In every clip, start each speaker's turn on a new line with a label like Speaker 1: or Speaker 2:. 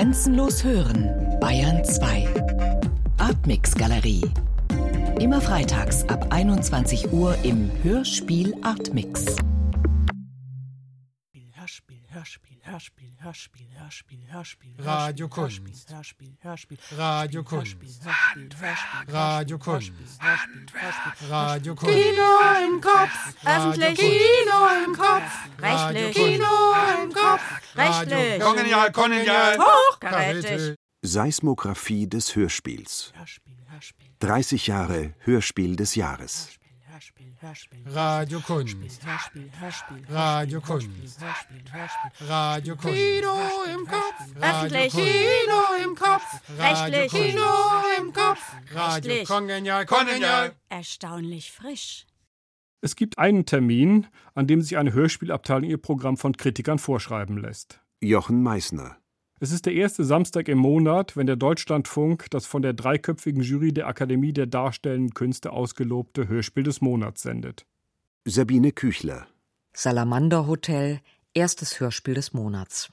Speaker 1: Grenzenlos hören, Bayern 2. Artmix Galerie. Immer freitags ab 21 Uhr im Hörspiel Artmix.
Speaker 2: Hörspiel, Hörspiel, Hörspiel, Hörspiel, Hörspiel,
Speaker 3: Radio Kunst.
Speaker 2: Hörspiel, Hörspiel,
Speaker 3: Radio Kunst. Radio Kunst. Radio Kunst.
Speaker 4: Kino im Kopf, öffentlich. Kino im Kopf,
Speaker 3: Radio
Speaker 4: rechtlich. Kino im Kopf, rechtlich.
Speaker 3: Kongenial, kongenial.
Speaker 4: Hochkarätig.
Speaker 5: Seismographie des Hörspiels.
Speaker 2: Hörspiel, Hörspiel,
Speaker 5: 30 Jahre Hörspiel des Jahres.
Speaker 2: Hörspiel, Hörspiel,
Speaker 3: Radio Kunst.
Speaker 2: Hörspiel, Hörspiel,
Speaker 3: Radio
Speaker 2: Hörspiel,
Speaker 3: Kunst.
Speaker 2: Hörspiel, Hörspiel,
Speaker 3: Radio Kunst.
Speaker 4: Kino im Kopf,
Speaker 3: Radio
Speaker 4: öffentlich. Kino im Kopf,
Speaker 3: Radio
Speaker 4: rechtlich. Kino im Kopf,
Speaker 3: Radio. Kongenial, kongenial.
Speaker 4: Erstaunlich frisch.
Speaker 6: Es gibt einen Termin, an dem sich eine Hörspielabteilung ihr Programm von Kritikern vorschreiben lässt.
Speaker 5: Jochen Meissner.
Speaker 6: Es ist der erste Samstag im Monat, wenn der Deutschlandfunk das von der dreiköpfigen Jury der Akademie der Darstellenden Künste ausgelobte Hörspiel des Monats sendet.
Speaker 5: Sabine Küchler.
Speaker 7: Salamander Hotel, erstes Hörspiel des Monats.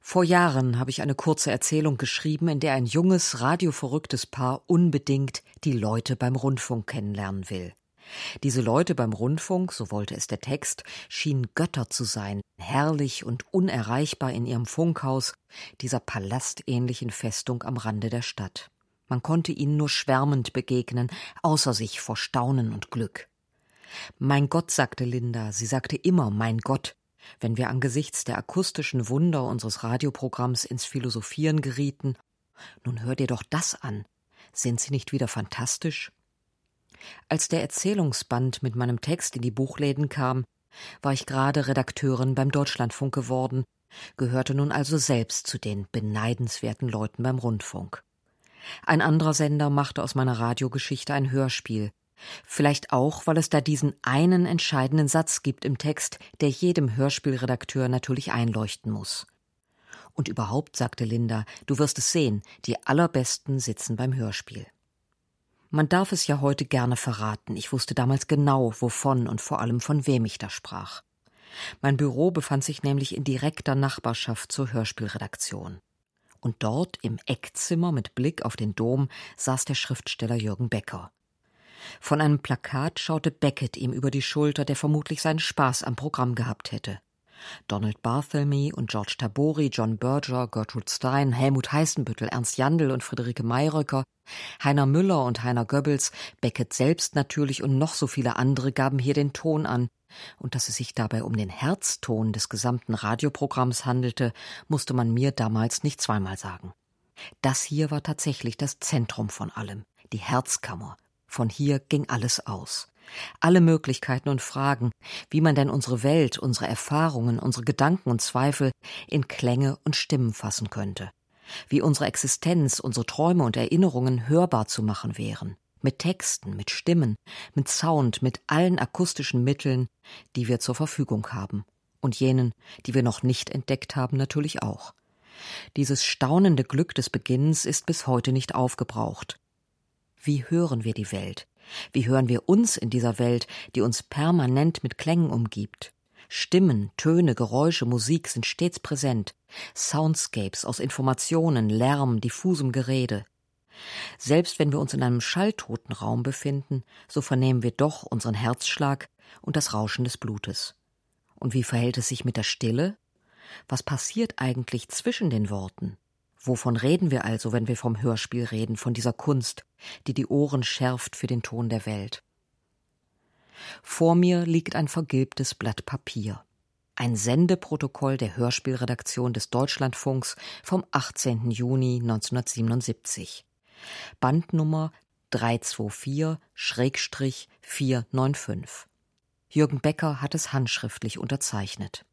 Speaker 7: Vor Jahren habe ich eine kurze Erzählung geschrieben, in der ein junges, radioverrücktes Paar unbedingt die Leute beim Rundfunk kennenlernen will. Diese Leute beim Rundfunk, so wollte es der Text, schienen Götter zu sein, herrlich und unerreichbar in ihrem Funkhaus, dieser palastähnlichen Festung am Rande der Stadt. Man konnte ihnen nur schwärmend begegnen, außer sich vor Staunen und Glück. Mein Gott, sagte Linda, sie sagte immer mein Gott, wenn wir angesichts der akustischen Wunder unseres Radioprogramms ins Philosophieren gerieten. Nun hör dir doch das an. Sind sie nicht wieder fantastisch? Als der Erzählungsband mit meinem Text in die Buchläden kam, war ich gerade Redakteurin beim Deutschlandfunk geworden, gehörte nun also selbst zu den beneidenswerten Leuten beim Rundfunk. Ein anderer Sender machte aus meiner Radiogeschichte ein Hörspiel, Vielleicht auch, weil es da diesen einen entscheidenden Satz gibt im Text, der jedem Hörspielredakteur natürlich einleuchten muss. Und überhaupt, sagte Linda, du wirst es sehen, die allerbesten sitzen beim Hörspiel. Man darf es ja heute gerne verraten. Ich wusste damals genau, wovon und vor allem von wem ich da sprach. Mein Büro befand sich nämlich in direkter Nachbarschaft zur Hörspielredaktion. Und dort im Eckzimmer mit Blick auf den Dom saß der Schriftsteller Jürgen Becker. Von einem Plakat schaute Beckett ihm über die Schulter, der vermutlich seinen Spaß am Programm gehabt hätte. Donald Barthelmy und George Tabori, John Berger, Gertrude Stein, Helmut Heißenbüttel, Ernst Jandl und Friederike Mayröcker, Heiner Müller und Heiner Goebbels, Beckett selbst natürlich und noch so viele andere gaben hier den Ton an. Und dass es sich dabei um den Herzton des gesamten Radioprogramms handelte, musste man mir damals nicht zweimal sagen. Das hier war tatsächlich das Zentrum von allem, die Herzkammer, von hier ging alles aus. Alle Möglichkeiten und Fragen, wie man denn unsere Welt, unsere Erfahrungen, unsere Gedanken und Zweifel in Klänge und Stimmen fassen könnte. Wie unsere Existenz, unsere Träume und Erinnerungen hörbar zu machen wären. Mit Texten, mit Stimmen, mit Sound, mit allen akustischen Mitteln, die wir zur Verfügung haben. Und jenen, die wir noch nicht entdeckt haben, natürlich auch. Dieses staunende Glück des Beginnens ist bis heute nicht aufgebraucht. Wie hören wir die Welt? Wie hören wir uns in dieser Welt, die uns permanent mit Klängen umgibt? Stimmen, Töne, Geräusche, Musik sind stets präsent. Soundscapes aus Informationen, Lärm, diffusem Gerede. Selbst wenn wir uns in einem schalltoten Raum befinden, so vernehmen wir doch unseren Herzschlag und das Rauschen des Blutes. Und wie verhält es sich mit der Stille? Was passiert eigentlich zwischen den Worten? Wovon reden wir also, wenn wir vom Hörspiel reden, von dieser Kunst, die die Ohren schärft für den Ton der Welt? Vor mir liegt ein vergilbtes Blatt Papier. Ein Sendeprotokoll der Hörspielredaktion des Deutschlandfunks vom 18. Juni 1977. Bandnummer 324-495. Jürgen Becker hat es handschriftlich unterzeichnet.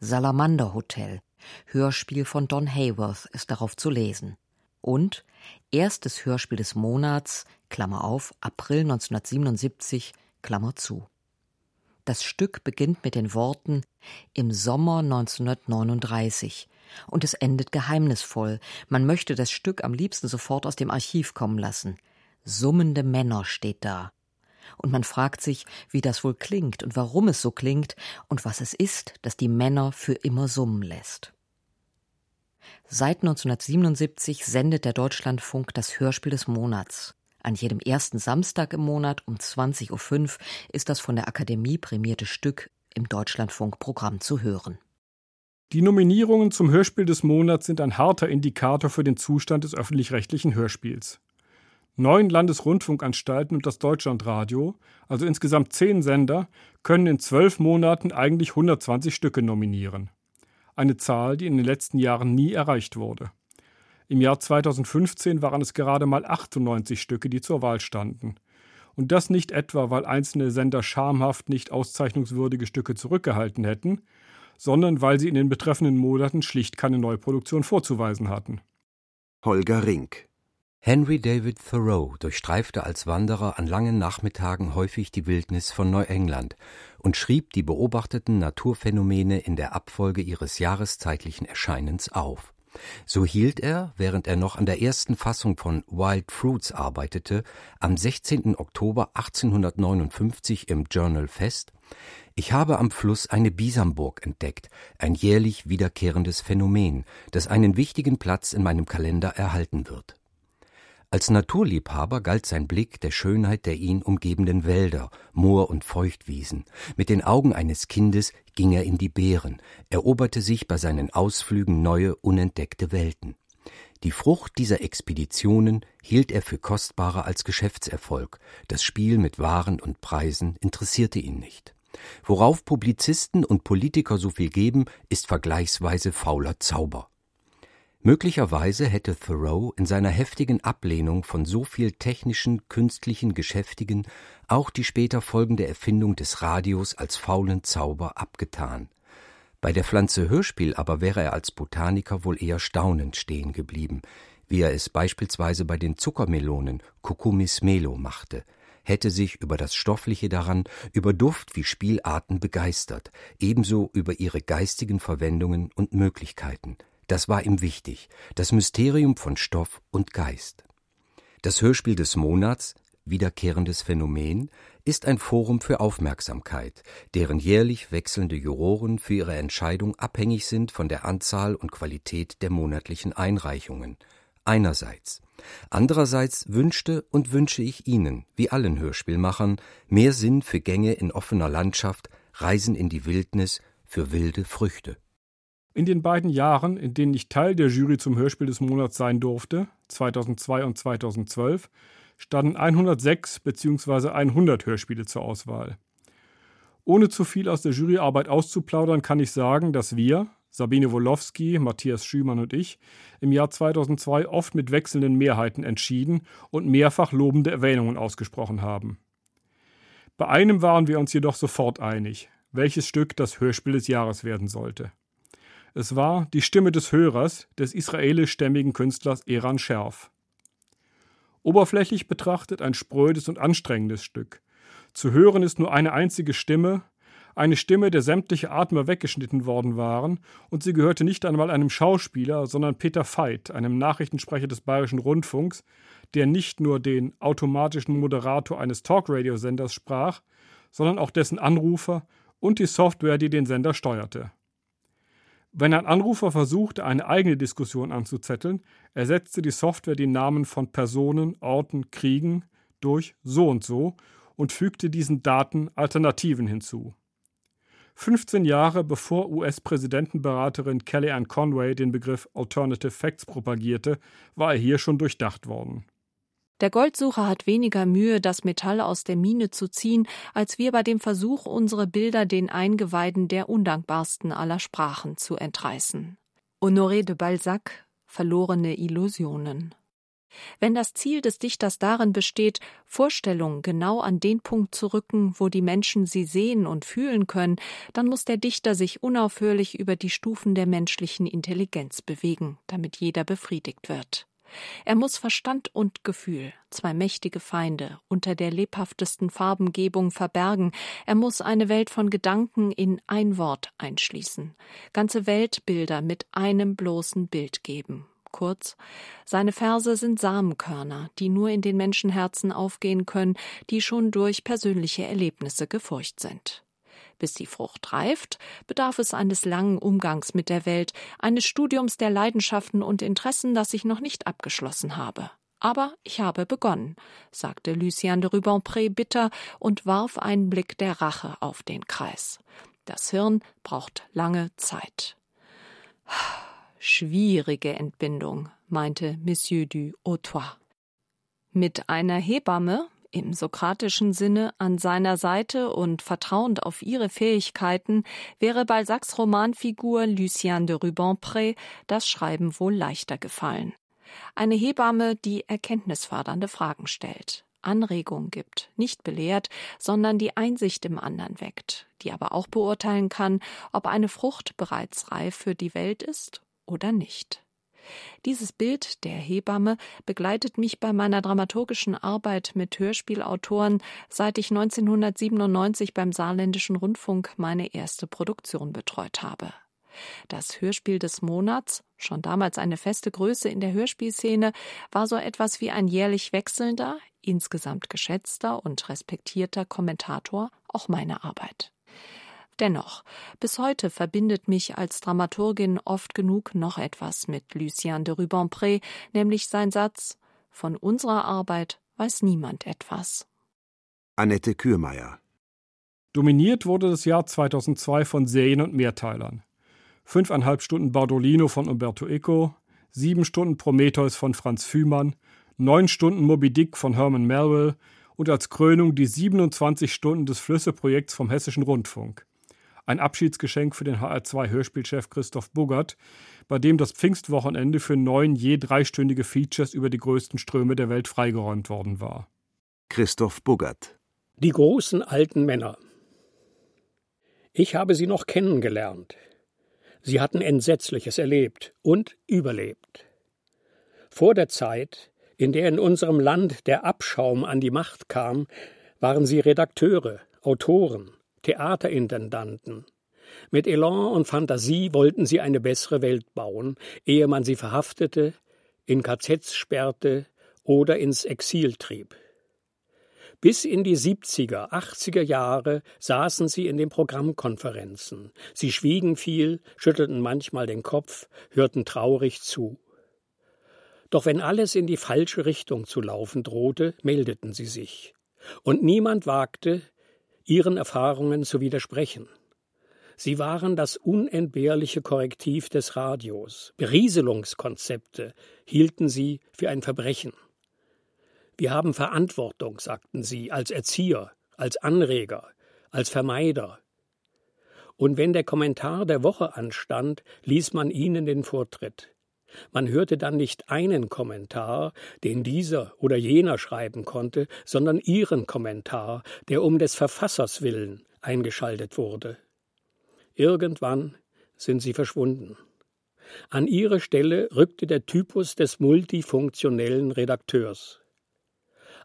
Speaker 7: Salamander Hotel, Hörspiel von Don Hayworth ist darauf zu lesen. Und erstes Hörspiel des Monats, Klammer auf, April 1977, Klammer zu. Das Stück beginnt mit den Worten im Sommer 1939 und es endet geheimnisvoll. Man möchte das Stück am liebsten sofort aus dem Archiv kommen lassen. Summende Männer steht da. Und man fragt sich, wie das wohl klingt und warum es so klingt und was es ist, das die Männer für immer summen lässt. Seit 1977 sendet der Deutschlandfunk das Hörspiel des Monats. An jedem ersten Samstag im Monat um 20.05 Uhr ist das von der Akademie prämierte Stück im Deutschlandfunkprogramm zu hören.
Speaker 6: Die Nominierungen zum Hörspiel des Monats sind ein harter Indikator für den Zustand des öffentlich-rechtlichen Hörspiels. Neun Landesrundfunkanstalten und das Deutschlandradio, also insgesamt zehn Sender, können in zwölf Monaten eigentlich 120 Stücke nominieren. Eine Zahl, die in den letzten Jahren nie erreicht wurde. Im Jahr 2015 waren es gerade mal 98 Stücke, die zur Wahl standen. Und das nicht etwa, weil einzelne Sender schamhaft nicht auszeichnungswürdige Stücke zurückgehalten hätten, sondern weil sie in den betreffenden Monaten schlicht keine Neuproduktion vorzuweisen hatten.
Speaker 5: Holger Rink
Speaker 8: Henry David Thoreau durchstreifte als Wanderer an langen Nachmittagen häufig die Wildnis von Neuengland und schrieb die beobachteten Naturphänomene in der Abfolge ihres jahreszeitlichen Erscheinens auf. So hielt er, während er noch an der ersten Fassung von Wild Fruits arbeitete, am 16. Oktober 1859 im Journal fest, ich habe am Fluss eine Bisamburg entdeckt, ein jährlich wiederkehrendes Phänomen, das einen wichtigen Platz in meinem Kalender erhalten wird. Als Naturliebhaber galt sein Blick der Schönheit der ihn umgebenden Wälder, Moor und Feuchtwiesen. Mit den Augen eines Kindes ging er in die Beeren, eroberte sich bei seinen Ausflügen neue, unentdeckte Welten. Die Frucht dieser Expeditionen hielt er für kostbarer als Geschäftserfolg, das Spiel mit Waren und Preisen interessierte ihn nicht. Worauf Publizisten und Politiker so viel geben, ist vergleichsweise fauler Zauber. Möglicherweise hätte Thoreau in seiner heftigen Ablehnung von so viel technischen, künstlichen Geschäftigen auch die später folgende Erfindung des Radios als faulen Zauber abgetan. Bei der Pflanze Hörspiel aber wäre er als Botaniker wohl eher staunend stehen geblieben, wie er es beispielsweise bei den Zuckermelonen Cucumis melo machte, hätte sich über das Stoffliche daran, über Duft wie Spielarten begeistert, ebenso über ihre geistigen Verwendungen und Möglichkeiten – das war ihm wichtig, das Mysterium von Stoff und Geist. Das Hörspiel des Monats, wiederkehrendes Phänomen, ist ein Forum für Aufmerksamkeit, deren jährlich wechselnde Juroren für ihre Entscheidung abhängig sind von der Anzahl und Qualität der monatlichen Einreichungen. Einerseits. Andererseits wünschte und wünsche ich Ihnen, wie allen Hörspielmachern, mehr Sinn für Gänge in offener Landschaft, Reisen in die Wildnis, für wilde Früchte.
Speaker 6: In den beiden Jahren, in denen ich Teil der Jury zum Hörspiel des Monats sein durfte, 2002 und 2012, standen 106 bzw. 100 Hörspiele zur Auswahl. Ohne zu viel aus der Juryarbeit auszuplaudern, kann ich sagen, dass wir, Sabine Wolowski, Matthias Schümann und ich, im Jahr 2002 oft mit wechselnden Mehrheiten entschieden und mehrfach lobende Erwähnungen ausgesprochen haben. Bei einem waren wir uns jedoch sofort einig, welches Stück das Hörspiel des Jahres werden sollte. Es war die Stimme des Hörers, des israelischstämmigen Künstlers Eran Scherf. Oberflächlich betrachtet ein sprödes und anstrengendes Stück. Zu hören ist nur eine einzige Stimme, eine Stimme, der sämtliche Atmer weggeschnitten worden waren, und sie gehörte nicht einmal einem Schauspieler, sondern Peter Veit, einem Nachrichtensprecher des Bayerischen Rundfunks, der nicht nur den automatischen Moderator eines Talkradiosenders sprach, sondern auch dessen Anrufer und die Software, die den Sender steuerte. Wenn ein Anrufer versuchte, eine eigene Diskussion anzuzetteln, ersetzte die Software die Namen von Personen, Orten, Kriegen durch so und so und fügte diesen Daten Alternativen hinzu. 15 Jahre bevor US-Präsidentenberaterin Kellyanne Conway den Begriff Alternative Facts propagierte, war er hier schon durchdacht worden.
Speaker 9: Der Goldsucher hat weniger Mühe, das Metall aus der Mine zu ziehen, als wir bei dem Versuch, unsere Bilder den Eingeweiden der undankbarsten aller Sprachen zu entreißen. Honoré de Balzac Verlorene Illusionen. Wenn das Ziel des Dichters darin besteht, Vorstellungen genau an den Punkt zu rücken, wo die Menschen sie sehen und fühlen können, dann muss der Dichter sich unaufhörlich über die Stufen der menschlichen Intelligenz bewegen, damit jeder befriedigt wird. Er muss Verstand und Gefühl, zwei mächtige Feinde, unter der lebhaftesten Farbengebung verbergen. Er muss eine Welt von Gedanken in ein Wort einschließen, ganze Weltbilder mit einem bloßen Bild geben. Kurz, seine Verse sind Samenkörner, die nur in den Menschenherzen aufgehen können, die schon durch persönliche Erlebnisse gefurcht sind. Bis die Frucht reift, bedarf es eines langen Umgangs mit der Welt, eines Studiums der Leidenschaften und Interessen, das ich noch nicht abgeschlossen habe. Aber ich habe begonnen, sagte Lucien de Rubempré bitter und warf einen Blick der Rache auf den Kreis. Das Hirn braucht lange Zeit. Schwierige Entbindung, meinte Monsieur du Hautois. Mit einer Hebamme, im sokratischen Sinne, an seiner Seite und vertrauend auf ihre Fähigkeiten, wäre Balzacs Romanfigur Lucien de Rubempré das Schreiben wohl leichter gefallen. Eine Hebamme, die erkenntnisfördernde Fragen stellt, Anregung gibt, nicht belehrt, sondern die Einsicht im anderen weckt, die aber auch beurteilen kann, ob eine Frucht bereits reif für die Welt ist oder nicht. Dieses Bild der Hebamme begleitet mich bei meiner dramaturgischen Arbeit mit Hörspielautoren, seit ich 1997 beim Saarländischen Rundfunk meine erste Produktion betreut habe. Das Hörspiel des Monats, schon damals eine feste Größe in der Hörspielszene, war so etwas wie ein jährlich wechselnder, insgesamt geschätzter und respektierter Kommentator auch meine Arbeit. Dennoch, bis heute verbindet mich als Dramaturgin oft genug noch etwas mit Lucien de Rubempré, nämlich sein Satz Von unserer Arbeit weiß niemand etwas.
Speaker 5: Annette Kürmeier
Speaker 6: Dominiert wurde das Jahr 2002 von Serien und Mehrteilern. Fünfeinhalb Stunden Bardolino von Umberto Eco, sieben Stunden Prometheus von Franz Fühmann, neun Stunden Moby Dick von Herman Melville und als Krönung die 27 Stunden des Flüsse-Projekts vom Hessischen Rundfunk. Ein Abschiedsgeschenk für den HR2-Hörspielchef Christoph Buggert, bei dem das Pfingstwochenende für neun je dreistündige Features über die größten Ströme der Welt freigeräumt worden war.
Speaker 5: Christoph Buggert
Speaker 10: Die großen alten Männer. Ich habe sie noch kennengelernt. Sie hatten Entsetzliches erlebt und überlebt. Vor der Zeit, in der in unserem Land der Abschaum an die Macht kam, waren sie Redakteure, Autoren, Theaterintendanten. Mit Elan und Fantasie wollten sie eine bessere Welt bauen, ehe man sie verhaftete, in KZs sperrte oder ins Exil trieb. Bis in die 70er, 80er Jahre saßen sie in den Programmkonferenzen. Sie schwiegen viel, schüttelten manchmal den Kopf, hörten traurig zu. Doch wenn alles in die falsche Richtung zu laufen drohte, meldeten sie sich. Und niemand wagte, ihren Erfahrungen zu widersprechen. Sie waren das unentbehrliche Korrektiv des Radios. Berieselungskonzepte hielten sie für ein Verbrechen. Wir haben Verantwortung, sagten sie, als Erzieher, als Anreger, als Vermeider. Und wenn der Kommentar der Woche anstand, ließ man ihnen den Vortritt. Man hörte dann nicht einen Kommentar, den dieser oder jener schreiben konnte, sondern ihren Kommentar, der um des Verfassers willen eingeschaltet wurde. Irgendwann sind sie verschwunden. An ihre Stelle rückte der Typus des multifunktionellen Redakteurs.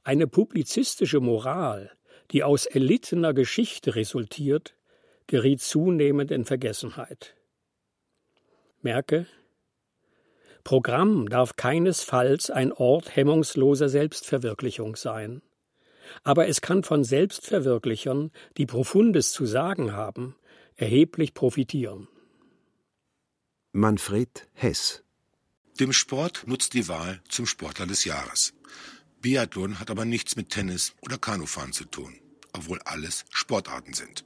Speaker 10: Eine publizistische Moral, die aus erlittener Geschichte resultiert, geriet zunehmend in Vergessenheit. Merke, Programm darf keinesfalls ein Ort hemmungsloser Selbstverwirklichung sein. Aber es kann von Selbstverwirklichern, die Profundes zu sagen haben, erheblich profitieren.
Speaker 5: Manfred Hess
Speaker 11: Dem Sport nutzt die Wahl zum Sportler des Jahres. Biathlon hat aber nichts mit Tennis oder Kanufahren zu tun, obwohl alles Sportarten sind.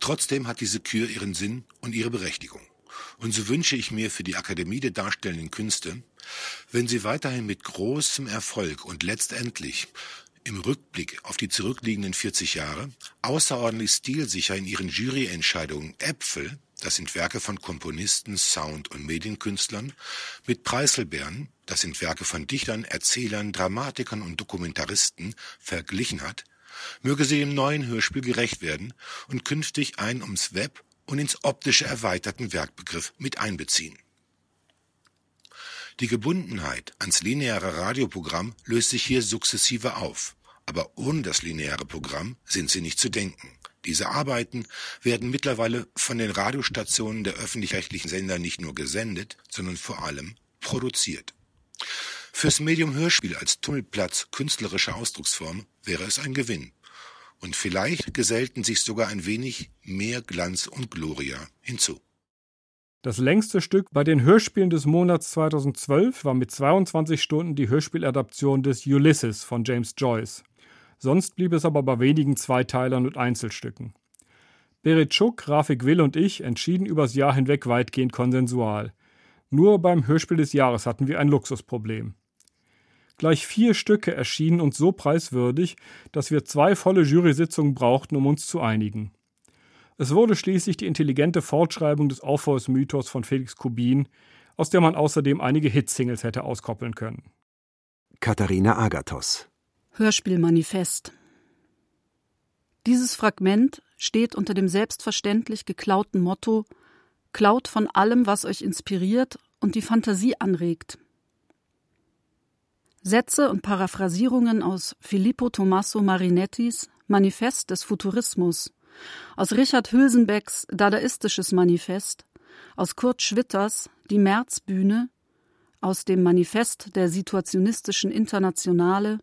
Speaker 11: Trotzdem hat diese Kür ihren Sinn und ihre Berechtigung. Und so wünsche ich mir für die Akademie der Darstellenden Künste, wenn sie weiterhin mit großem Erfolg und letztendlich im Rückblick auf die zurückliegenden 40 Jahre außerordentlich stilsicher in ihren Juryentscheidungen Äpfel, das sind Werke von Komponisten, Sound- und Medienkünstlern, mit Preiselbeeren, das sind Werke von Dichtern, Erzählern, Dramatikern und Dokumentaristen, verglichen hat, möge sie dem neuen Hörspiel gerecht werden und künftig einen ums Web und ins optische erweiterten Werkbegriff mit einbeziehen. Die Gebundenheit ans lineare Radioprogramm löst sich hier sukzessive auf, aber ohne das lineare Programm sind sie nicht zu denken. Diese Arbeiten werden mittlerweile von den Radiostationen der öffentlich-rechtlichen Sender nicht nur gesendet, sondern vor allem produziert. Fürs Medium Hörspiel als Tummelplatz künstlerischer Ausdrucksform wäre es ein Gewinn. Und vielleicht gesellten sich sogar ein wenig mehr Glanz und Gloria hinzu.
Speaker 6: Das längste Stück bei den Hörspielen des Monats 2012 war mit 22 Stunden die Hörspieladaption des Ulysses von James Joyce. Sonst blieb es aber bei wenigen Zweiteilern und Einzelstücken. Berit Schuck, Rafik Will und ich entschieden übers Jahr hinweg weitgehend konsensual. Nur beim Hörspiel des Jahres hatten wir ein Luxusproblem. Gleich vier Stücke erschienen uns so preiswürdig, dass wir zwei volle Jury-Sitzungen brauchten, um uns zu einigen. Es wurde schließlich die intelligente Fortschreibung des Orpheus-Mythos von Felix Kubin, aus der man außerdem einige Hitsingles hätte auskoppeln können.
Speaker 5: Katharina Agathos
Speaker 4: Hörspielmanifest Dieses Fragment steht unter dem selbstverständlich geklauten Motto Klaut von allem, was euch inspiriert und die Fantasie anregt. Sätze und Paraphrasierungen aus Filippo Tommaso Marinettis Manifest des Futurismus aus Richard Hülsenbecks Dadaistisches Manifest, aus Kurt Schwitters Die Märzbühne, aus dem Manifest der Situationistischen Internationale,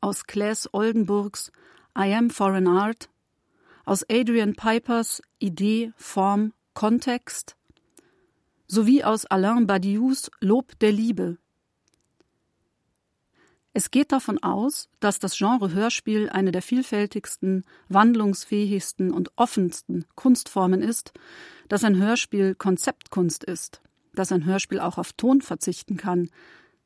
Speaker 4: aus Claes Oldenburgs I Am Foreign Art, aus Adrian Pipers Idee, Form, Kontext, sowie aus Alain Badious Lob der Liebe, es geht davon aus, dass das Genre Hörspiel eine der vielfältigsten, wandlungsfähigsten und offensten Kunstformen ist, dass ein Hörspiel Konzeptkunst ist, dass ein Hörspiel auch auf Ton verzichten kann,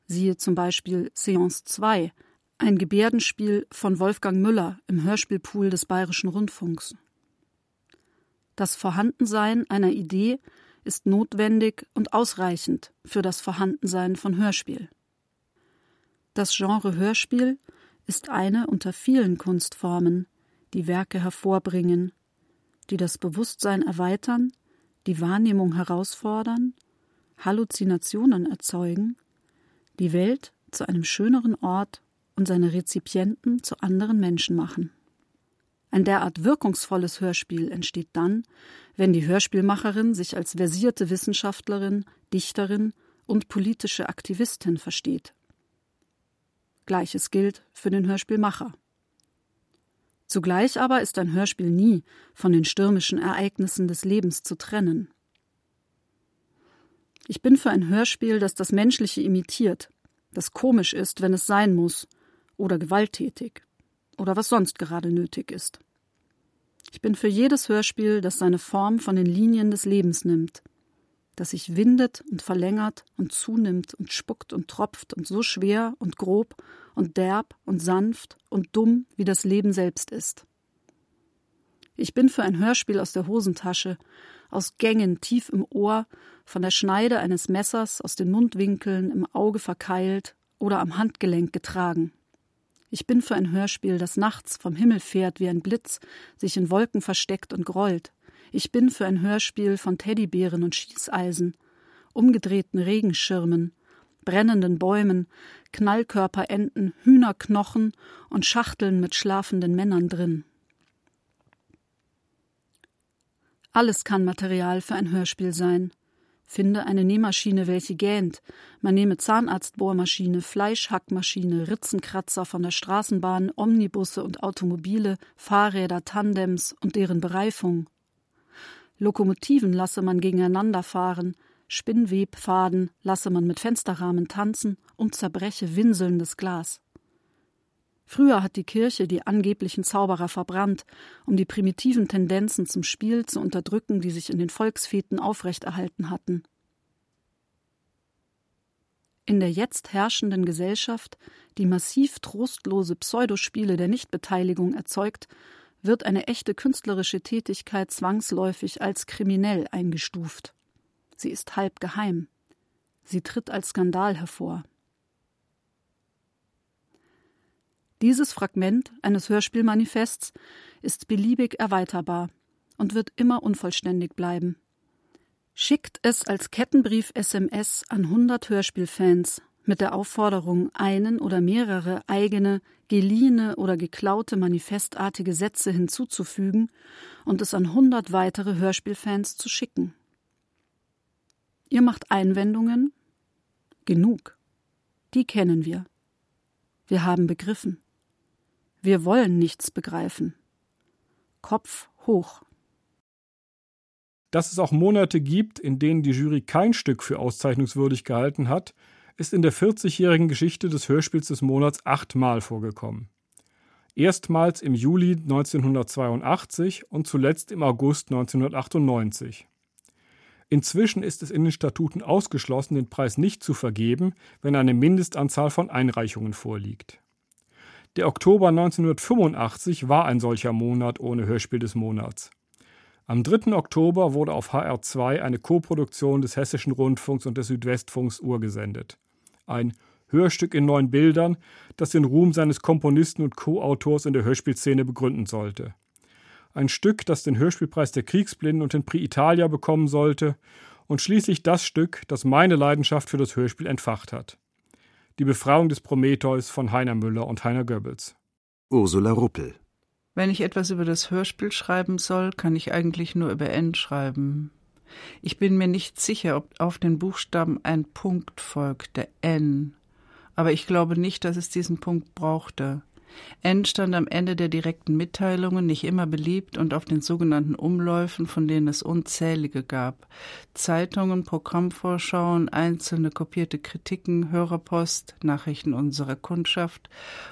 Speaker 4: siehe zum Beispiel Seance 2, ein Gebärdenspiel von Wolfgang Müller im Hörspielpool des Bayerischen Rundfunks. Das Vorhandensein einer Idee ist notwendig und ausreichend für das Vorhandensein von Hörspiel. Das Genre Hörspiel ist eine unter vielen Kunstformen, die Werke hervorbringen, die das Bewusstsein erweitern, die Wahrnehmung herausfordern, Halluzinationen erzeugen, die Welt zu einem schöneren Ort und seine Rezipienten zu anderen Menschen machen. Ein derart wirkungsvolles Hörspiel entsteht dann, wenn die Hörspielmacherin sich als versierte Wissenschaftlerin, Dichterin und politische Aktivistin versteht. Gleiches gilt für den Hörspielmacher. Zugleich aber ist ein Hörspiel nie von den stürmischen Ereignissen des Lebens zu trennen. Ich bin für ein Hörspiel, das das Menschliche imitiert, das komisch ist, wenn es sein muss, oder gewalttätig, oder was sonst gerade nötig ist. Ich bin für jedes Hörspiel, das seine Form von den Linien des Lebens nimmt, das sich windet und verlängert und zunimmt und spuckt und tropft und so schwer und grob und derb und sanft und dumm, wie das Leben selbst ist. Ich bin für ein Hörspiel aus der Hosentasche, aus Gängen tief im Ohr, von der Schneide eines Messers aus den Mundwinkeln im Auge verkeilt oder am Handgelenk getragen. Ich bin für ein Hörspiel, das nachts vom Himmel fährt wie ein Blitz, sich in Wolken versteckt und grollt, ich bin für ein Hörspiel von Teddybären und Schießeisen, umgedrehten Regenschirmen, brennenden Bäumen, Knallkörperenten, Hühnerknochen und Schachteln mit schlafenden Männern drin. Alles kann Material für ein Hörspiel sein. Finde eine Nähmaschine, welche gähnt. Man nehme Zahnarztbohrmaschine, Fleischhackmaschine, Ritzenkratzer von der Straßenbahn, Omnibusse und Automobile, Fahrräder, Tandems und deren Bereifung. Lokomotiven lasse man gegeneinander fahren, Spinnwebfaden lasse man mit Fensterrahmen tanzen und zerbreche winselndes Glas. Früher hat die Kirche die angeblichen Zauberer verbrannt, um die primitiven Tendenzen zum Spiel zu unterdrücken, die sich in den Volksfeten aufrechterhalten hatten. In der jetzt herrschenden Gesellschaft, die massiv trostlose Pseudospiele der Nichtbeteiligung erzeugt, wird eine echte künstlerische Tätigkeit zwangsläufig als kriminell eingestuft. Sie ist halb geheim. Sie tritt als Skandal hervor. Dieses Fragment eines Hörspielmanifests ist beliebig erweiterbar und wird immer unvollständig bleiben. Schickt es als Kettenbrief SMS an 100 Hörspielfans mit der Aufforderung, einen oder mehrere eigene, geliehene oder geklaute manifestartige Sätze hinzuzufügen und es an hundert weitere Hörspielfans zu schicken. Ihr macht Einwendungen? Genug. Die kennen wir. Wir haben begriffen. Wir wollen nichts begreifen. Kopf hoch.
Speaker 6: Dass es auch Monate gibt, in denen die Jury kein Stück für auszeichnungswürdig gehalten hat, ist in der 40-jährigen Geschichte des Hörspiels des Monats achtmal vorgekommen. Erstmals im Juli 1982 und zuletzt im August 1998. Inzwischen ist es in den Statuten ausgeschlossen, den Preis nicht zu vergeben, wenn eine Mindestanzahl von Einreichungen vorliegt. Der Oktober 1985 war ein solcher Monat ohne Hörspiel des Monats. Am 3. Oktober wurde auf HR2 eine Koproduktion des Hessischen Rundfunks und des Südwestfunks urgesendet. Ein Hörstück in neun Bildern, das den Ruhm seines Komponisten und Co-Autors in der Hörspielszene begründen sollte. Ein Stück, das den Hörspielpreis der Kriegsblinden und den Prix Italia bekommen sollte und schließlich das Stück, das meine Leidenschaft für das Hörspiel entfacht hat. Die Befreiung des Prometheus von Heiner Müller und Heiner Goebbels.
Speaker 5: Ursula Ruppel.
Speaker 12: Wenn ich etwas über das Hörspiel schreiben soll, kann ich eigentlich nur über N schreiben. Ich bin mir nicht sicher, ob auf den Buchstaben ein Punkt folgt, der N aber ich glaube nicht, dass es diesen Punkt brauchte. N stand am Ende der direkten Mitteilungen, nicht immer beliebt und auf den sogenannten Umläufen, von denen es unzählige gab. Zeitungen, Programmvorschauen, einzelne kopierte Kritiken, Hörerpost, Nachrichten unserer Kundschaft,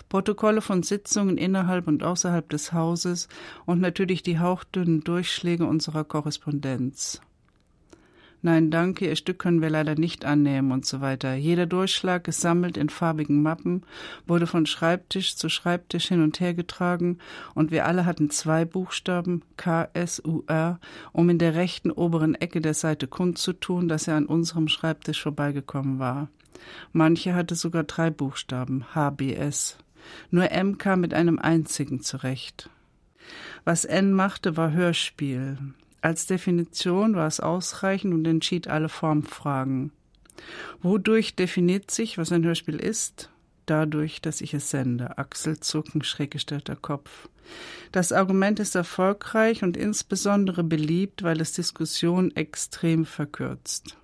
Speaker 12: Protokolle von Sitzungen innerhalb und außerhalb des Hauses und natürlich die hauchdünnen Durchschläge unserer Korrespondenz. Nein, danke, Ihr Stück können wir leider nicht annehmen und so weiter. Jeder Durchschlag, gesammelt in farbigen Mappen, wurde von Schreibtisch zu Schreibtisch hin und her getragen und wir alle hatten zwei Buchstaben, K, S, U, R, um in der rechten oberen Ecke der Seite kundzutun, dass er an unserem Schreibtisch vorbeigekommen war. Manche hatte sogar drei Buchstaben, H, B, S. Nur M kam mit einem einzigen zurecht. Was N machte, war Hörspiel. Als Definition war es ausreichend und entschied alle Formfragen. Wodurch definiert sich, was ein Hörspiel ist? Dadurch, dass ich es sende. Achselzucken, schräg gestellter Kopf. Das Argument ist erfolgreich und insbesondere beliebt, weil es Diskussionen extrem verkürzt.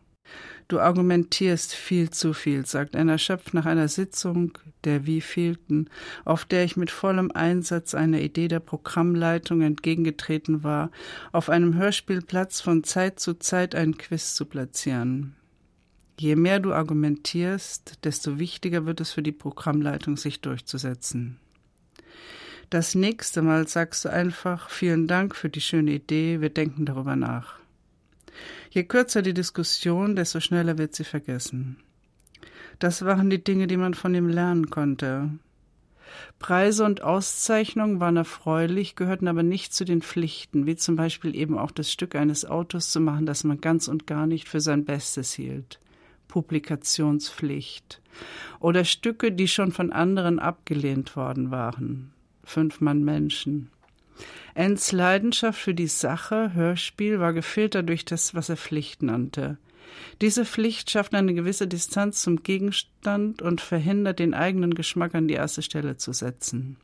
Speaker 12: Du argumentierst viel zu viel, sagt ein erschöpft nach einer Sitzung der wievielten, auf der ich mit vollem Einsatz einer Idee der Programmleitung entgegengetreten war, auf einem Hörspielplatz von Zeit zu Zeit einen Quiz zu platzieren. Je mehr du argumentierst, desto wichtiger wird es für die Programmleitung, sich durchzusetzen. Das nächste Mal sagst du einfach vielen Dank für die schöne Idee, wir denken darüber nach. Je kürzer die Diskussion, desto schneller wird sie vergessen. Das waren die Dinge, die man von ihm lernen konnte. Preise und Auszeichnungen waren erfreulich, gehörten aber nicht zu den Pflichten, wie zum Beispiel eben auch das Stück eines Autos zu machen, das man ganz und gar nicht für sein Bestes hielt. Publikationspflicht. Oder Stücke, die schon von anderen abgelehnt worden waren. Fünf Mann Menschen. Enns Leidenschaft für die Sache, Hörspiel, war gefiltert durch das, was er Pflicht nannte. Diese Pflicht schafft eine gewisse Distanz zum Gegenstand und verhindert, den eigenen Geschmack an die erste Stelle zu setzen.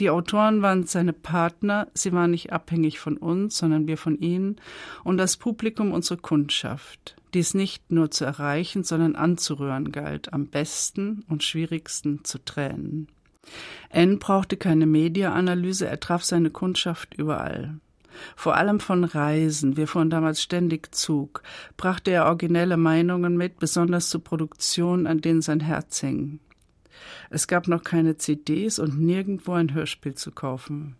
Speaker 12: Die Autoren waren seine Partner, sie waren nicht abhängig von uns, sondern wir von ihnen, und das Publikum unsere Kundschaft, dies nicht nur zu erreichen, sondern anzurühren galt, am besten und schwierigsten zu tränen. N brauchte keine Mediaanalyse, er traf seine Kundschaft überall. Vor allem von Reisen, wir fuhren damals ständig Zug, brachte er originelle Meinungen mit, besonders zu Produktionen, an denen sein Herz hing. Es gab noch keine CDs und nirgendwo ein Hörspiel zu kaufen.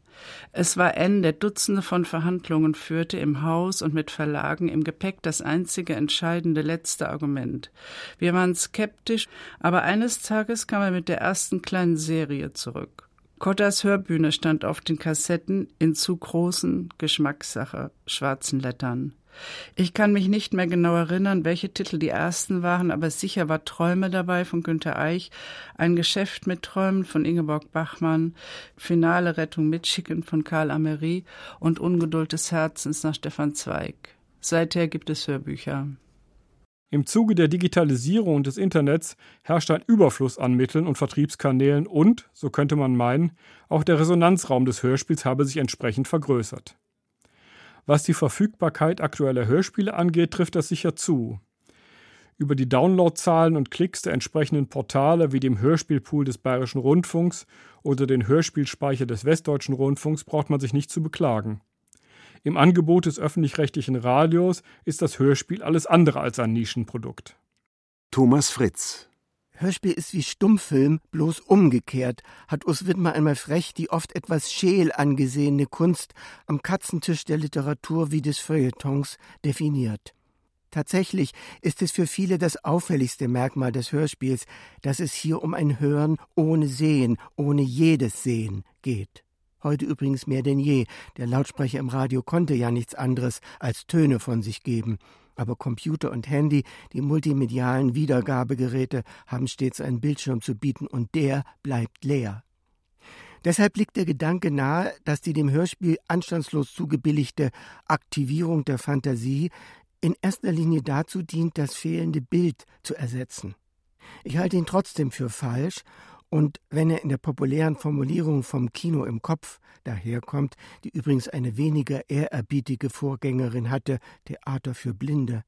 Speaker 12: Es war N, der Dutzende von Verhandlungen führte im Haus und mit Verlagen, im Gepäck das einzige entscheidende letzte Argument. Wir waren skeptisch, aber eines Tages kam er mit der ersten kleinen Serie zurück. Kottas Hörbühne stand auf den Kassetten in zu großen Geschmackssache, schwarzen Lettern. Ich kann mich nicht mehr genau erinnern, welche Titel die ersten waren, aber sicher war Träume dabei von Günter Eich, ein Geschäft mit Träumen von Ingeborg Bachmann, Finale Rettung Michigan von Karl Amery und Ungeduld des Herzens nach Stefan Zweig. Seither gibt es Hörbücher.
Speaker 6: Im Zuge der Digitalisierung des Internets herrscht ein Überfluss an Mitteln und Vertriebskanälen und, so könnte man meinen, auch der Resonanzraum des Hörspiels habe sich entsprechend vergrößert. Was die Verfügbarkeit aktueller Hörspiele angeht, trifft das sicher zu. über die Downloadzahlen und Klicks der entsprechenden Portale wie dem Hörspielpool des Bayerischen Rundfunks oder den Hörspielspeicher des Westdeutschen Rundfunks braucht man sich nicht zu beklagen. Im Angebot des öffentlich-rechtlichen Radios ist das Hörspiel alles andere als ein Nischenprodukt.
Speaker 5: Thomas Fritz
Speaker 13: Hörspiel ist wie Stummfilm, bloß umgekehrt, hat Urs Widmer einmal frech die oft etwas scheel angesehene Kunst am Katzentisch der Literatur wie des Feuilletons definiert. Tatsächlich ist es für viele das auffälligste Merkmal des Hörspiels, dass es hier um ein Hören ohne Sehen, ohne jedes Sehen geht. Heute übrigens mehr denn je. Der Lautsprecher im Radio konnte ja nichts anderes als Töne von sich geben. Aber Computer und Handy, die multimedialen Wiedergabegeräte, haben stets einen Bildschirm zu bieten und der bleibt leer. Deshalb liegt der Gedanke nahe, dass die dem Hörspiel anstandslos zugebilligte Aktivierung der Fantasie in erster Linie dazu dient, das fehlende Bild zu ersetzen. Ich halte ihn trotzdem für falsch, und wenn er in der populären Formulierung vom Kino im Kopf daherkommt, die übrigens eine weniger ehrerbietige Vorgängerin hatte, Theater für Blinde,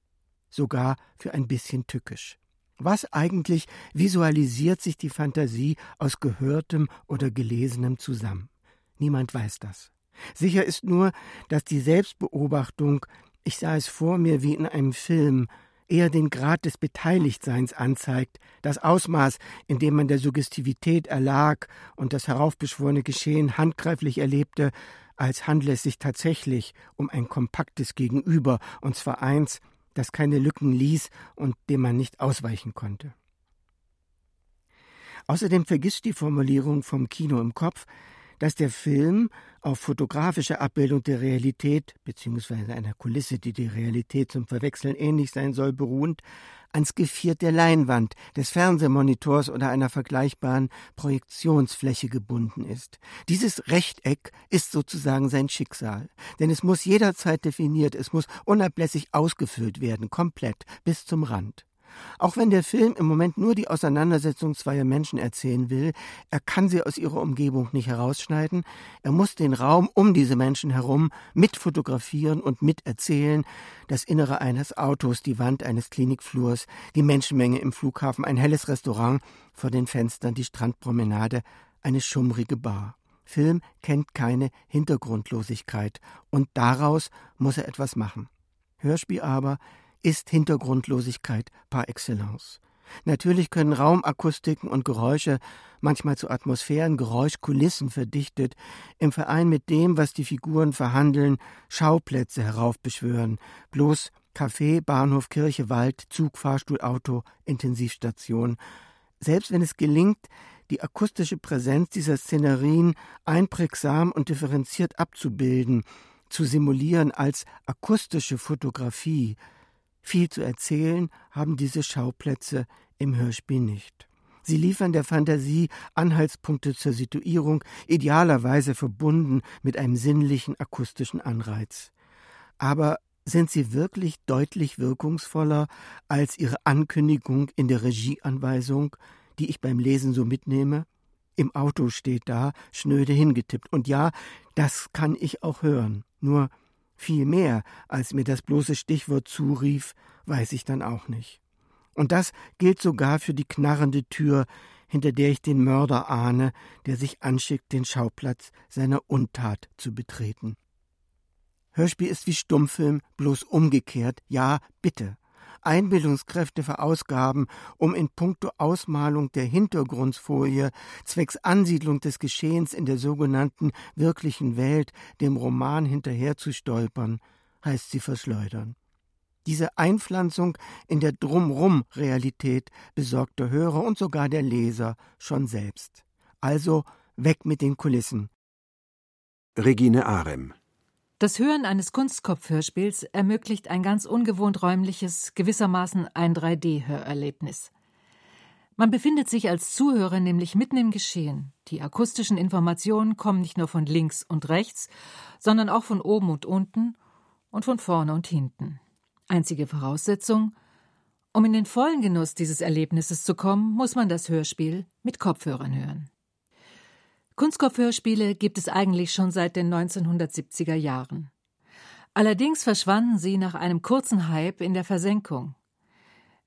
Speaker 13: sogar für ein bisschen tückisch. Was eigentlich visualisiert sich die Fantasie aus Gehörtem oder Gelesenem zusammen? Niemand weiß das. Sicher ist nur, dass die Selbstbeobachtung ich sah es vor mir wie in einem Film, eher den Grad des Beteiligtseins anzeigt, das Ausmaß, in dem man der Suggestivität erlag und das heraufbeschworene Geschehen handgreiflich erlebte, als handle es sich tatsächlich um ein kompaktes Gegenüber, und zwar eins, das keine Lücken ließ und dem man nicht ausweichen konnte. Außerdem vergisst die Formulierung vom Kino im Kopf, dass der Film auf fotografische Abbildung der Realität bzw. einer Kulisse, die die Realität zum Verwechseln ähnlich sein soll, beruhend, ans Geviert der Leinwand, des Fernsehmonitors oder einer vergleichbaren Projektionsfläche gebunden ist. Dieses Rechteck ist sozusagen sein Schicksal, denn es muss jederzeit definiert, es muss unablässig ausgefüllt werden, komplett, bis zum Rand. Auch wenn der Film im Moment nur die Auseinandersetzung zweier Menschen erzählen will, er kann sie aus ihrer Umgebung nicht herausschneiden, er muss den Raum um diese Menschen herum mitfotografieren und miterzählen, das Innere eines Autos, die Wand eines Klinikflurs, die Menschenmenge im Flughafen, ein helles Restaurant, vor den Fenstern die Strandpromenade, eine schummrige Bar. Film kennt keine Hintergrundlosigkeit, und daraus muss er etwas machen. Hörspiel aber ist Hintergrundlosigkeit par excellence. Natürlich können Raumakustiken und Geräusche, manchmal zu Atmosphären, Geräuschkulissen verdichtet, im Verein mit dem, was die Figuren verhandeln, Schauplätze heraufbeschwören, bloß Café, Bahnhof, Kirche, Wald, Zug, Fahrstuhl, Auto, Intensivstation. Selbst wenn es gelingt, die akustische Präsenz dieser Szenerien einprägsam und differenziert abzubilden, zu simulieren als akustische Fotografie, viel zu erzählen haben diese Schauplätze im Hörspiel nicht. Sie liefern der Fantasie Anhaltspunkte zur Situierung, idealerweise verbunden mit einem sinnlichen akustischen Anreiz. Aber sind sie wirklich deutlich wirkungsvoller als ihre Ankündigung in der Regieanweisung, die ich beim Lesen so mitnehme? Im Auto steht da, schnöde hingetippt. Und ja, das kann ich auch hören. Nur viel mehr, als mir das bloße Stichwort zurief, weiß ich dann auch nicht. Und das gilt sogar für die knarrende Tür, hinter der ich den Mörder ahne, der sich anschickt, den Schauplatz seiner Untat zu betreten. Hörspiel ist wie Stummfilm, bloß umgekehrt, ja, bitte. Einbildungskräfte verausgaben, um in puncto Ausmalung der Hintergrundfolie zwecks Ansiedlung des Geschehens in der sogenannten wirklichen Welt dem Roman hinterherzustolpern, heißt sie verschleudern. Diese Einpflanzung in der Drumrum-Realität besorgt der Hörer und sogar der Leser schon selbst. Also weg mit den Kulissen.
Speaker 5: Regine Arem
Speaker 14: das Hören eines Kunstkopfhörspiels ermöglicht ein ganz ungewohnt räumliches, gewissermaßen ein 3D-Hörerlebnis. Man befindet sich als Zuhörer nämlich mitten im Geschehen. Die akustischen Informationen kommen nicht nur von links und rechts, sondern auch von oben und unten und von vorne und hinten. Einzige Voraussetzung, um in den vollen Genuss dieses Erlebnisses zu kommen, muss man das Hörspiel mit Kopfhörern hören. Kunstkopfhörspiele gibt es eigentlich schon seit den 1970er Jahren. Allerdings verschwanden sie nach einem kurzen Hype in der Versenkung.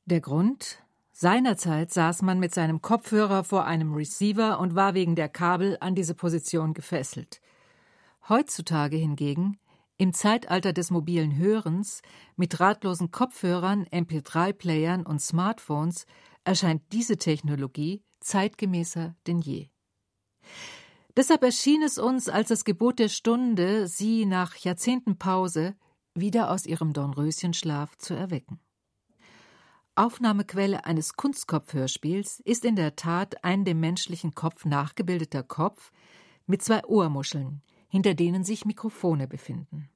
Speaker 14: Der Grund? Seinerzeit saß man mit seinem Kopfhörer vor einem Receiver und war wegen der Kabel an diese Position gefesselt. Heutzutage hingegen, im Zeitalter des mobilen Hörens, mit drahtlosen Kopfhörern, MP3-Playern und Smartphones, erscheint diese Technologie zeitgemäßer denn je. Deshalb erschien es uns als das Gebot der Stunde, sie nach Jahrzehnten Pause wieder aus ihrem Dornröschenschlaf zu erwecken. Aufnahmequelle eines Kunstkopfhörspiels ist in der Tat ein dem menschlichen Kopf nachgebildeter Kopf mit zwei Ohrmuscheln, hinter denen sich Mikrofone befinden.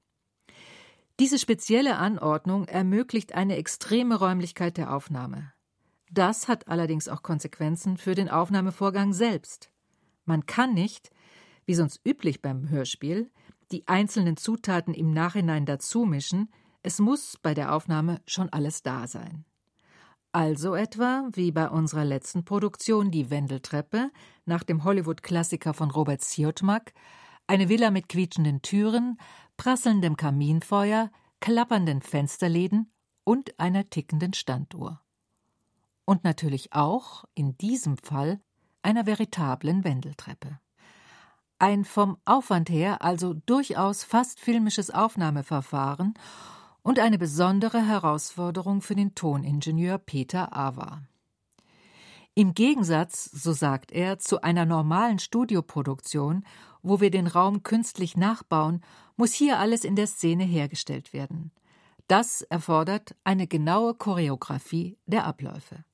Speaker 14: Diese spezielle Anordnung ermöglicht eine extreme Räumlichkeit der Aufnahme. Das hat allerdings auch Konsequenzen für den Aufnahmevorgang selbst. Man kann nicht, wie sonst üblich beim Hörspiel, die einzelnen Zutaten im Nachhinein dazumischen, es muss bei der Aufnahme schon alles da sein. Also etwa wie bei unserer letzten Produktion Die Wendeltreppe nach dem Hollywood-Klassiker von Robert Siodmak, eine Villa mit quietschenden Türen, prasselndem Kaminfeuer, klappernden Fensterläden und einer tickenden Standuhr. Und natürlich auch, in diesem Fall, einer veritablen Wendeltreppe. Ein vom Aufwand her also durchaus fast filmisches Aufnahmeverfahren und eine besondere Herausforderung für den Toningenieur Peter Awa. Im Gegensatz, so sagt er, zu einer normalen Studioproduktion, wo wir den Raum künstlich nachbauen, muss hier alles in der Szene hergestellt werden. Das erfordert eine genaue Choreografie der Abläufe.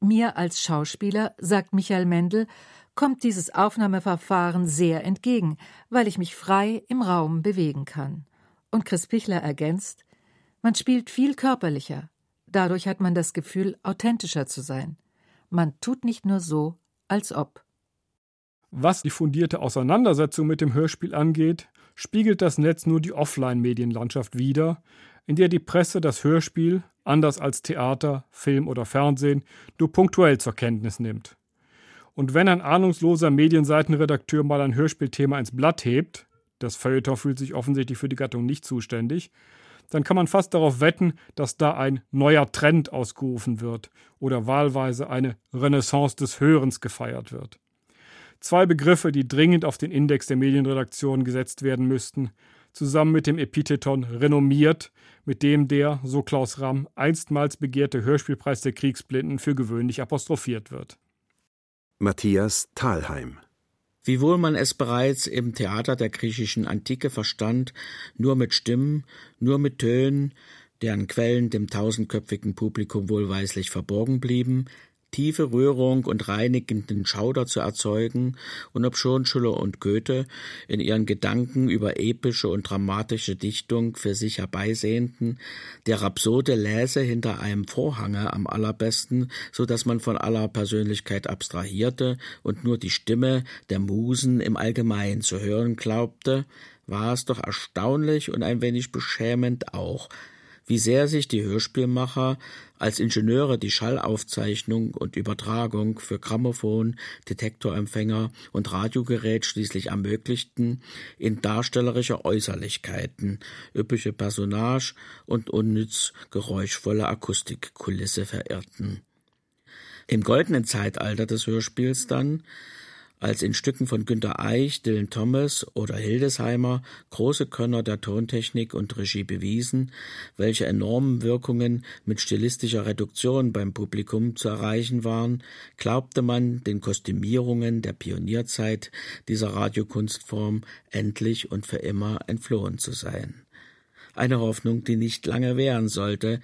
Speaker 14: Mir als Schauspieler, sagt Michael Mendel, kommt dieses Aufnahmeverfahren sehr entgegen, weil ich mich frei im Raum bewegen kann. Und Chris Pichler ergänzt, man spielt viel körperlicher. Dadurch hat man das Gefühl, authentischer zu sein. Man tut nicht nur so, als ob.
Speaker 6: Was die fundierte Auseinandersetzung mit dem Hörspiel angeht, spiegelt das Netz nur die Offline-Medienlandschaft wider, in der die Presse das Hörspiel, anders als Theater, Film oder Fernsehen, nur punktuell zur Kenntnis nimmt. Und wenn ein ahnungsloser Medienseitenredakteur mal ein Hörspielthema ins Blatt hebt, das Feuilleton fühlt sich offensichtlich für die Gattung nicht zuständig, dann kann man fast darauf wetten, dass da ein neuer Trend ausgerufen wird oder wahlweise eine Renaissance des Hörens gefeiert wird. Zwei Begriffe, die dringend auf den Index der Medienredaktion gesetzt werden müssten, zusammen mit dem Epitheton renommiert, mit dem der, so Klaus Ramm, einstmals begehrte Hörspielpreis der Kriegsblinden für gewöhnlich apostrophiert wird.
Speaker 5: Matthias Thalheim
Speaker 15: Wiewohl man es bereits im Theater der griechischen Antike verstand, nur mit Stimmen, nur mit Tönen, deren Quellen dem tausendköpfigen Publikum wohlweislich verborgen blieben, tiefe Rührung und reinigenden Schauder zu erzeugen, und obschon Schiller und Goethe in ihren Gedanken über epische und dramatische Dichtung für sich herbeisehnten, der Rhapsode läse hinter einem Vorhange am allerbesten, so dass man von aller Persönlichkeit abstrahierte und nur die Stimme der Musen im Allgemeinen zu hören glaubte, war es doch erstaunlich und ein wenig beschämend auch, wie sehr sich die Hörspielmacher als Ingenieure die Schallaufzeichnung und Übertragung für Grammophon, Detektorempfänger und Radiogerät schließlich ermöglichten, in darstellerischer Äußerlichkeiten, üppige Personage und unnütz geräuschvolle Akustikkulisse verirrten. Im goldenen Zeitalter des Hörspiels dann als in Stücken von Günter Eich, Dylan Thomas oder Hildesheimer große Könner der Tontechnik und Regie bewiesen, welche enormen Wirkungen mit stilistischer Reduktion beim Publikum zu erreichen waren, glaubte man den Kostümierungen der Pionierzeit dieser Radiokunstform endlich und für immer entflohen zu sein eine Hoffnung, die nicht lange währen sollte,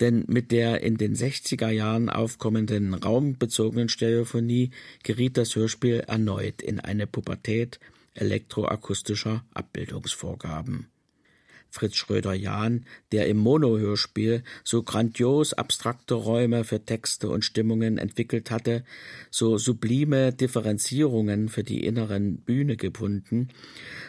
Speaker 15: denn mit der in den 60er Jahren aufkommenden raumbezogenen Stereophonie geriet das Hörspiel erneut in eine Pubertät elektroakustischer Abbildungsvorgaben. Fritz Schröder-Jahn, der im Mono-Hörspiel so grandios abstrakte Räume für Texte und Stimmungen entwickelt hatte, so sublime Differenzierungen für die inneren Bühne gebunden,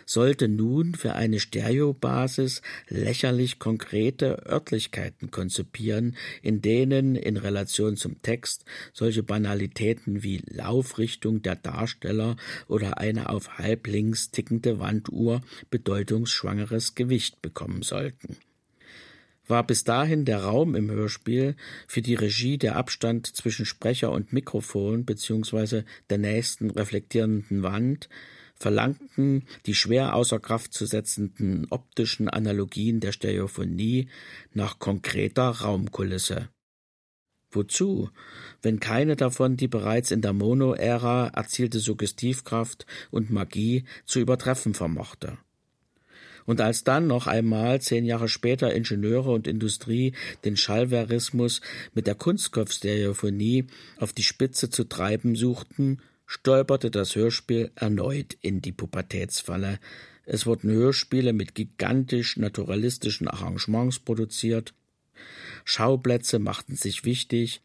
Speaker 15: sollte nun für eine Stereobasis lächerlich konkrete Örtlichkeiten konzipieren, in denen in Relation zum Text solche Banalitäten wie Laufrichtung der Darsteller oder eine auf halblinks tickende Wanduhr bedeutungsschwangeres Gewicht bekommen sollten. war bis dahin der Raum im Hörspiel für die Regie der Abstand zwischen Sprecher und Mikrofon bzw. der nächsten reflektierenden Wand, verlangten die schwer außer Kraft zu setzenden optischen Analogien der Stereophonie nach konkreter Raumkulisse. Wozu, wenn keine davon die bereits in der Mono-Ära erzielte Suggestivkraft und Magie zu übertreffen vermochte? Und als dann noch einmal zehn Jahre später Ingenieure und Industrie den Schallverismus mit der Kunstkopfstereophonie auf die Spitze zu treiben suchten, stolperte das Hörspiel erneut in die Pubertätsfalle. Es wurden Hörspiele mit gigantisch naturalistischen Arrangements produziert, Schauplätze machten sich wichtig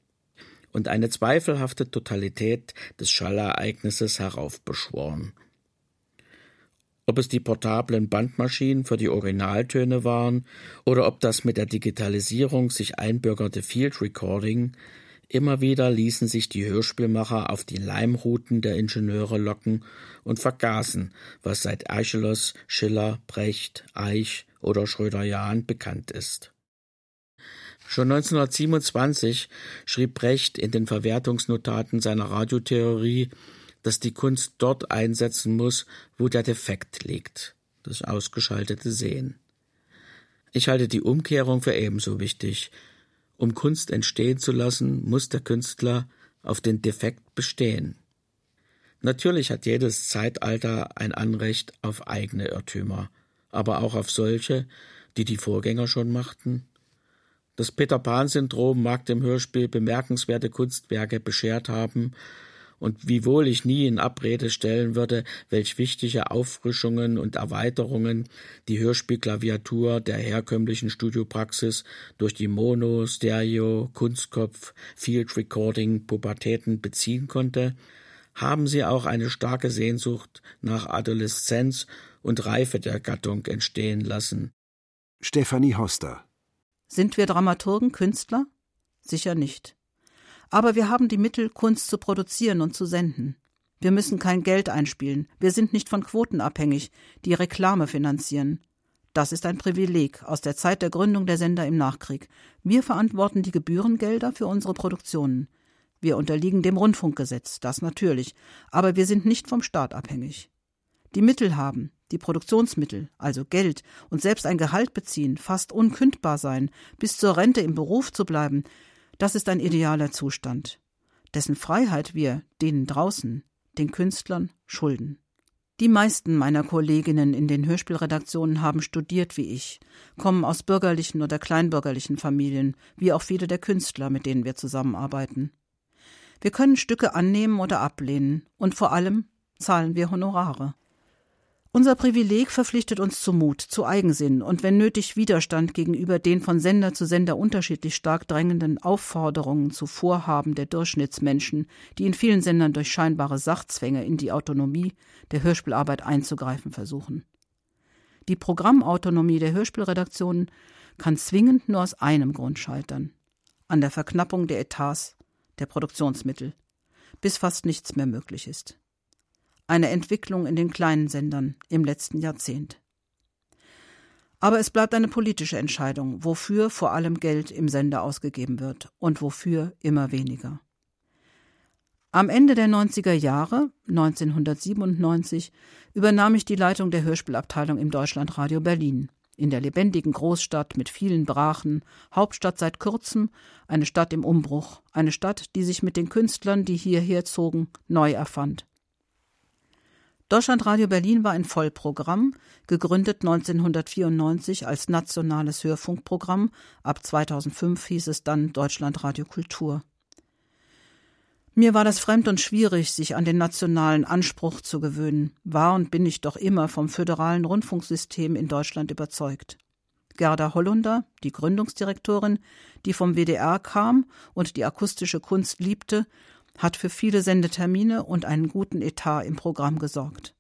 Speaker 15: und eine zweifelhafte Totalität des Schallereignisses heraufbeschworen. Ob es die portablen Bandmaschinen für die Originaltöne waren oder ob das mit der Digitalisierung sich einbürgerte Field Recording Immer wieder ließen sich die Hörspielmacher auf die Leimruten der Ingenieure locken und vergaßen, was seit Aeschylus, Schiller, Brecht, Eich oder Schröder-Jahn bekannt ist. Schon 1927 schrieb Brecht in den Verwertungsnotaten seiner Radiotheorie, dass die Kunst dort einsetzen muss, wo der Defekt liegt, das ausgeschaltete Sehen. Ich halte die Umkehrung für ebenso wichtig, um Kunst entstehen zu lassen, muss der Künstler auf den Defekt bestehen. Natürlich hat jedes Zeitalter ein Anrecht auf eigene Irrtümer, aber auch auf solche, die die Vorgänger schon machten. Das Peter Pan-Syndrom mag dem Hörspiel bemerkenswerte Kunstwerke beschert haben, und wiewohl ich nie in Abrede stellen würde, welch wichtige Auffrischungen und Erweiterungen die Hörspielklaviatur der herkömmlichen Studiopraxis durch die Mono, Stereo, Kunstkopf, Field Recording Pubertäten beziehen konnte, haben sie auch eine starke Sehnsucht nach Adoleszenz und Reife der Gattung entstehen lassen.
Speaker 5: Stefanie Hoster
Speaker 16: Sind wir Dramaturgen Künstler? Sicher nicht. Aber wir haben die Mittel, Kunst zu produzieren und zu senden. Wir müssen kein Geld einspielen. Wir sind nicht von Quoten abhängig, die Reklame finanzieren. Das ist ein Privileg aus der Zeit der Gründung der Sender im Nachkrieg. Wir verantworten die Gebührengelder für unsere Produktionen. Wir unterliegen dem Rundfunkgesetz, das natürlich, aber wir sind nicht vom Staat abhängig. Die Mittel haben, die Produktionsmittel, also Geld und selbst ein Gehalt beziehen, fast unkündbar sein, bis zur Rente im Beruf zu bleiben, das ist ein idealer Zustand, dessen Freiheit wir denen draußen, den Künstlern, schulden. Die meisten meiner Kolleginnen in den Hörspielredaktionen haben studiert wie ich, kommen aus bürgerlichen oder kleinbürgerlichen Familien, wie auch viele der Künstler, mit denen wir zusammenarbeiten. Wir können Stücke annehmen oder ablehnen, und vor allem zahlen wir Honorare. Unser Privileg verpflichtet uns zu Mut, zu Eigensinn und wenn nötig Widerstand gegenüber den von Sender zu Sender unterschiedlich stark drängenden Aufforderungen zu Vorhaben der Durchschnittsmenschen, die in vielen Sendern durch scheinbare Sachzwänge in die Autonomie der Hörspielarbeit einzugreifen versuchen. Die Programmautonomie der Hörspielredaktionen kann zwingend nur aus einem Grund scheitern an der Verknappung der Etats, der Produktionsmittel, bis fast nichts mehr möglich ist eine Entwicklung in den kleinen Sendern im letzten Jahrzehnt. Aber es bleibt eine politische Entscheidung, wofür vor allem Geld im Sender ausgegeben wird und wofür immer weniger. Am Ende der 90er Jahre, 1997, übernahm ich die Leitung der Hörspielabteilung im Deutschlandradio Berlin. In der lebendigen Großstadt mit vielen Brachen, Hauptstadt seit kurzem, eine Stadt im Umbruch, eine Stadt, die sich mit den Künstlern, die hierher zogen, neu erfand. Deutschlandradio Berlin war ein Vollprogramm, gegründet 1994 als nationales Hörfunkprogramm, ab 2005 hieß es dann Deutschlandradio Kultur. Mir war das fremd und schwierig, sich an den nationalen Anspruch zu gewöhnen, war und bin ich doch immer vom föderalen Rundfunksystem in Deutschland überzeugt. Gerda Hollunder, die Gründungsdirektorin, die vom WDR kam und die akustische Kunst liebte, hat für viele Sendetermine und einen guten Etat im Programm gesorgt.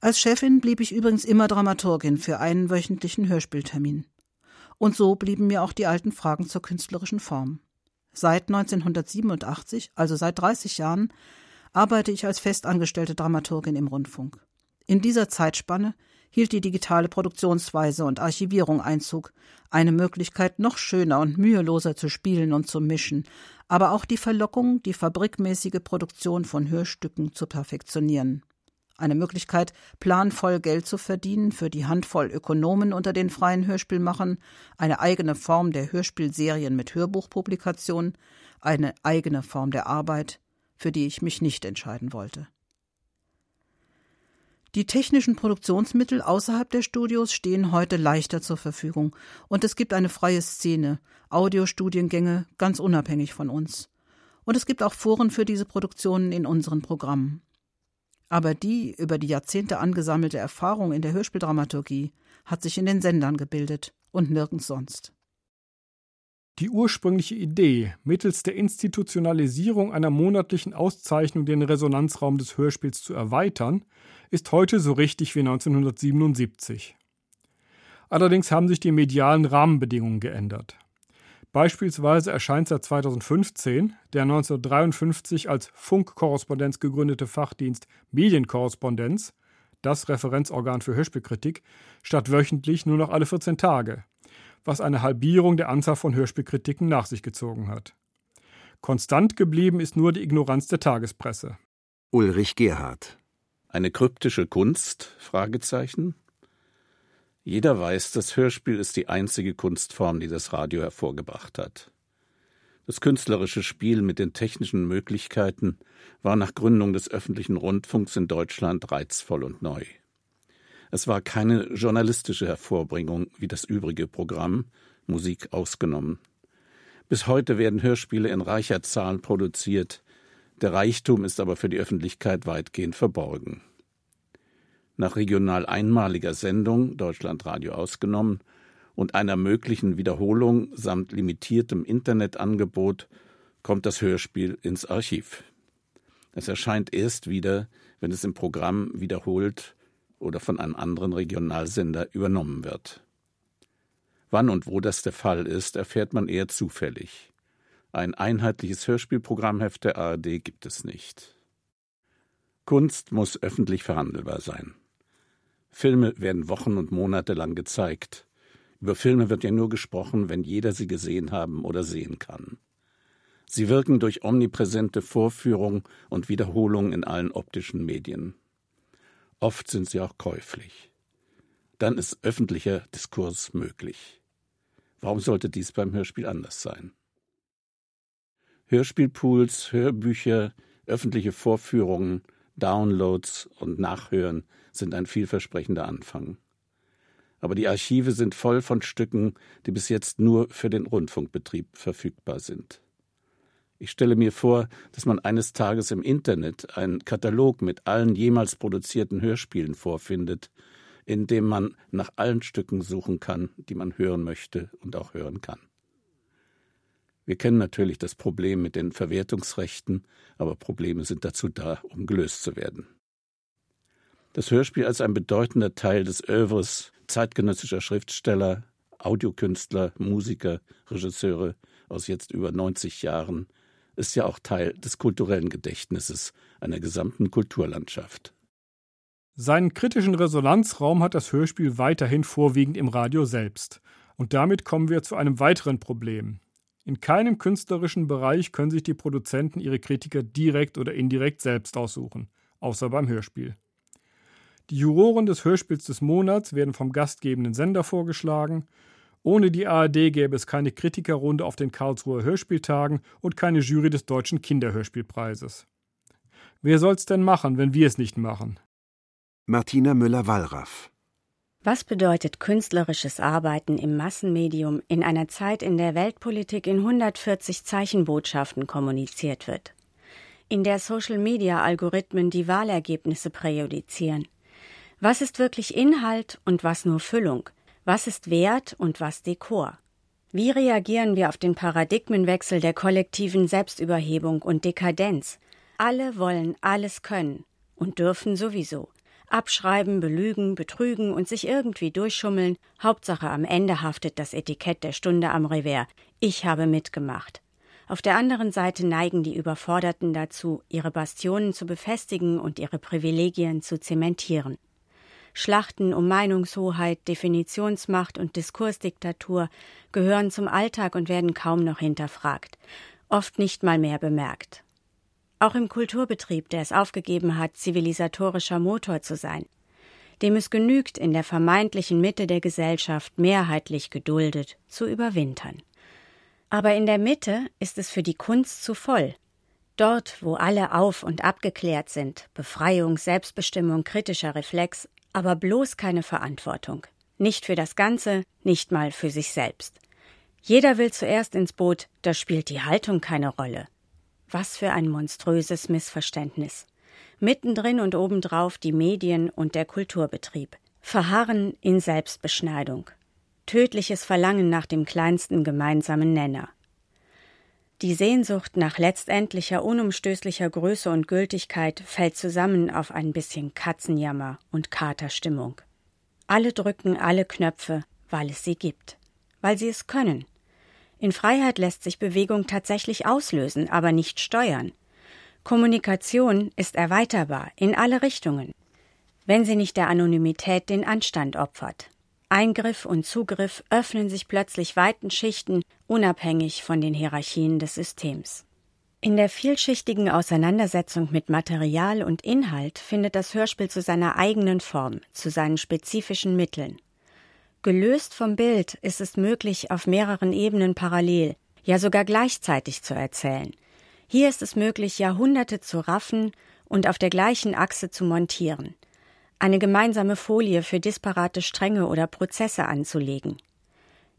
Speaker 16: Als Chefin blieb ich übrigens immer Dramaturgin für einen wöchentlichen Hörspieltermin. Und so blieben mir auch die alten Fragen zur künstlerischen Form. Seit 1987, also seit 30 Jahren, arbeite ich als festangestellte Dramaturgin im Rundfunk. In dieser Zeitspanne hielt die digitale Produktionsweise und Archivierung Einzug, eine Möglichkeit, noch schöner und müheloser zu spielen und zu mischen, aber auch die Verlockung, die fabrikmäßige Produktion von Hörstücken zu perfektionieren. Eine Möglichkeit, planvoll Geld zu verdienen für die Handvoll Ökonomen unter den freien Hörspielmachern, eine eigene Form der Hörspielserien mit Hörbuchpublikation, eine eigene Form der Arbeit, für die ich mich nicht entscheiden wollte. Die technischen Produktionsmittel außerhalb der Studios stehen heute leichter zur Verfügung und es gibt eine freie Szene, Audiostudiengänge ganz unabhängig von uns. Und es gibt auch Foren für diese Produktionen in unseren Programmen. Aber die über die Jahrzehnte angesammelte Erfahrung in der Hörspieldramaturgie hat sich in den Sendern gebildet und nirgends sonst.
Speaker 6: Die ursprüngliche Idee, mittels der Institutionalisierung einer monatlichen Auszeichnung den Resonanzraum des Hörspiels zu erweitern, ist heute so richtig wie 1977. Allerdings haben sich die medialen Rahmenbedingungen geändert. Beispielsweise erscheint seit 2015 der 1953 als Funkkorrespondenz gegründete Fachdienst Medienkorrespondenz, das Referenzorgan für Hörspielkritik, statt wöchentlich nur noch alle 14 Tage, was eine Halbierung der Anzahl von Hörspielkritiken nach sich gezogen hat. Konstant geblieben ist nur die Ignoranz der Tagespresse.
Speaker 5: Ulrich Gerhard
Speaker 17: eine kryptische Kunst? Jeder weiß, das Hörspiel ist die einzige Kunstform, die das Radio hervorgebracht hat. Das künstlerische Spiel mit den technischen Möglichkeiten war nach Gründung des öffentlichen Rundfunks in Deutschland reizvoll und neu. Es war keine journalistische Hervorbringung wie das übrige Programm, Musik ausgenommen. Bis heute werden Hörspiele in reicher Zahl produziert, der Reichtum ist aber für die Öffentlichkeit weitgehend verborgen. Nach regional einmaliger Sendung, Deutschlandradio ausgenommen, und einer möglichen Wiederholung samt limitiertem Internetangebot kommt das Hörspiel ins Archiv. Es erscheint erst wieder, wenn es im Programm wiederholt oder von einem anderen Regionalsender übernommen wird. Wann und wo das der Fall ist, erfährt man eher zufällig. Ein einheitliches Hörspielprogrammheft der ARD gibt es nicht. Kunst muss öffentlich verhandelbar sein. Filme werden Wochen und Monate lang gezeigt. Über Filme wird ja nur gesprochen, wenn jeder sie gesehen haben oder sehen kann. Sie wirken durch omnipräsente Vorführung und Wiederholung in allen optischen Medien. Oft sind sie auch käuflich. Dann ist öffentlicher Diskurs möglich. Warum sollte dies beim Hörspiel anders sein? Hörspielpools, Hörbücher, öffentliche Vorführungen, Downloads und Nachhören sind ein vielversprechender Anfang. Aber die Archive sind voll von Stücken, die bis jetzt nur für den Rundfunkbetrieb verfügbar sind. Ich stelle mir vor, dass man eines Tages im Internet einen Katalog mit allen jemals produzierten Hörspielen vorfindet, in dem man nach allen Stücken suchen kann, die man hören möchte und auch hören kann. Wir kennen natürlich das Problem mit den Verwertungsrechten, aber Probleme sind dazu da, um gelöst zu werden. Das Hörspiel als ein bedeutender Teil des Övres zeitgenössischer Schriftsteller, Audiokünstler, Musiker, Regisseure aus jetzt über 90 Jahren ist ja auch Teil des kulturellen Gedächtnisses einer gesamten Kulturlandschaft.
Speaker 6: Seinen kritischen Resonanzraum hat das Hörspiel weiterhin vorwiegend im Radio selbst. Und damit kommen wir zu einem weiteren Problem. In keinem künstlerischen Bereich können sich die Produzenten ihre Kritiker direkt oder indirekt selbst aussuchen, außer beim Hörspiel. Die Juroren des Hörspiels des Monats werden vom gastgebenden Sender vorgeschlagen. Ohne die ARD gäbe es keine Kritikerrunde auf den Karlsruher Hörspieltagen und keine Jury des Deutschen Kinderhörspielpreises. Wer soll's denn machen, wenn wir es nicht machen?
Speaker 5: Martina Müller-Wallraff
Speaker 18: was bedeutet künstlerisches Arbeiten im Massenmedium in einer Zeit, in der Weltpolitik in 140 Zeichenbotschaften kommuniziert wird? In der Social-Media-Algorithmen die Wahlergebnisse präjudizieren? Was ist wirklich Inhalt und was nur Füllung? Was ist Wert und was Dekor? Wie reagieren wir auf den Paradigmenwechsel der kollektiven Selbstüberhebung und Dekadenz? Alle wollen alles können und dürfen sowieso. Abschreiben, belügen, betrügen und sich irgendwie durchschummeln, Hauptsache am Ende haftet das Etikett der Stunde am Revers. Ich habe mitgemacht. Auf der anderen Seite neigen die Überforderten dazu, ihre Bastionen zu befestigen und ihre Privilegien zu zementieren. Schlachten um Meinungshoheit, Definitionsmacht und Diskursdiktatur gehören zum Alltag und werden kaum noch hinterfragt, oft nicht mal mehr bemerkt. Auch im Kulturbetrieb, der es aufgegeben hat, zivilisatorischer Motor zu sein, dem es genügt, in der vermeintlichen Mitte der Gesellschaft mehrheitlich geduldet zu überwintern. Aber in der Mitte ist es für die Kunst zu voll, Dort, wo alle auf und abgeklärt sind, Befreiung, Selbstbestimmung, kritischer Reflex, aber bloß keine Verantwortung. Nicht für das Ganze, nicht mal für sich selbst. Jeder will zuerst ins Boot, da spielt die Haltung keine Rolle. Was für ein monströses Missverständnis. Mittendrin und obendrauf die Medien und der Kulturbetrieb. Verharren in Selbstbeschneidung. Tödliches Verlangen nach dem kleinsten gemeinsamen Nenner. Die Sehnsucht nach letztendlicher unumstößlicher Größe und Gültigkeit fällt zusammen auf ein bisschen Katzenjammer und Katerstimmung. Alle drücken alle Knöpfe, weil es sie gibt, weil sie es können. In Freiheit lässt sich Bewegung tatsächlich auslösen, aber nicht steuern. Kommunikation ist erweiterbar in alle Richtungen, wenn sie nicht der Anonymität den Anstand opfert. Eingriff und Zugriff öffnen sich plötzlich weiten Schichten, unabhängig von den Hierarchien des Systems. In der vielschichtigen Auseinandersetzung mit Material und Inhalt findet das Hörspiel zu seiner eigenen Form, zu seinen spezifischen Mitteln. Gelöst vom Bild ist es möglich, auf mehreren Ebenen parallel, ja sogar gleichzeitig zu erzählen. Hier ist es möglich, Jahrhunderte zu raffen und auf der gleichen Achse zu montieren eine gemeinsame Folie für disparate Stränge oder Prozesse anzulegen.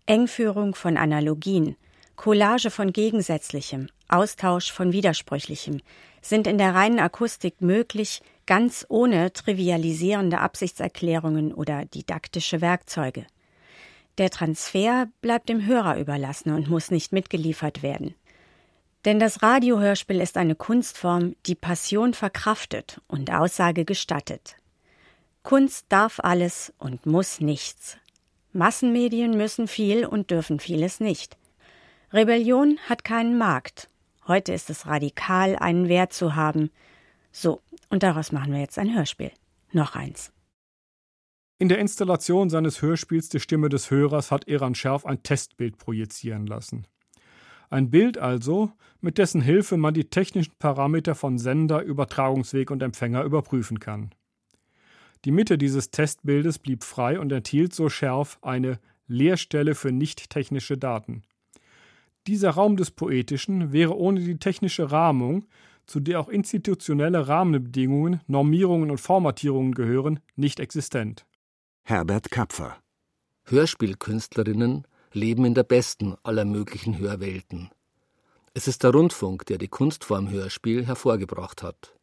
Speaker 18: Engführung von Analogien, Collage von Gegensätzlichem, Austausch von Widersprüchlichem sind in der reinen Akustik möglich, ganz ohne trivialisierende Absichtserklärungen oder didaktische Werkzeuge. Der Transfer bleibt dem Hörer überlassen und muss nicht mitgeliefert werden. Denn das Radiohörspiel ist eine Kunstform, die Passion verkraftet und Aussage gestattet. Kunst darf alles und muss nichts. Massenmedien müssen viel und dürfen vieles nicht. Rebellion hat keinen Markt. Heute ist es radikal, einen Wert zu haben. So, und daraus machen wir jetzt ein Hörspiel. Noch eins.
Speaker 6: In der Installation seines Hörspiels Die Stimme des Hörers hat Eran Scherf ein Testbild projizieren lassen. Ein Bild also, mit dessen Hilfe man die technischen Parameter von Sender, Übertragungsweg und Empfänger überprüfen kann. Die Mitte dieses Testbildes blieb frei und enthielt so schärf eine Leerstelle für nicht-technische Daten. Dieser Raum des Poetischen wäre ohne die technische Rahmung, zu der auch institutionelle Rahmenbedingungen, Normierungen und Formatierungen gehören, nicht existent.
Speaker 5: Herbert Kapfer
Speaker 19: Hörspielkünstlerinnen leben in der besten aller möglichen Hörwelten. Es ist der Rundfunk, der die Kunstform Hörspiel hervorgebracht hat.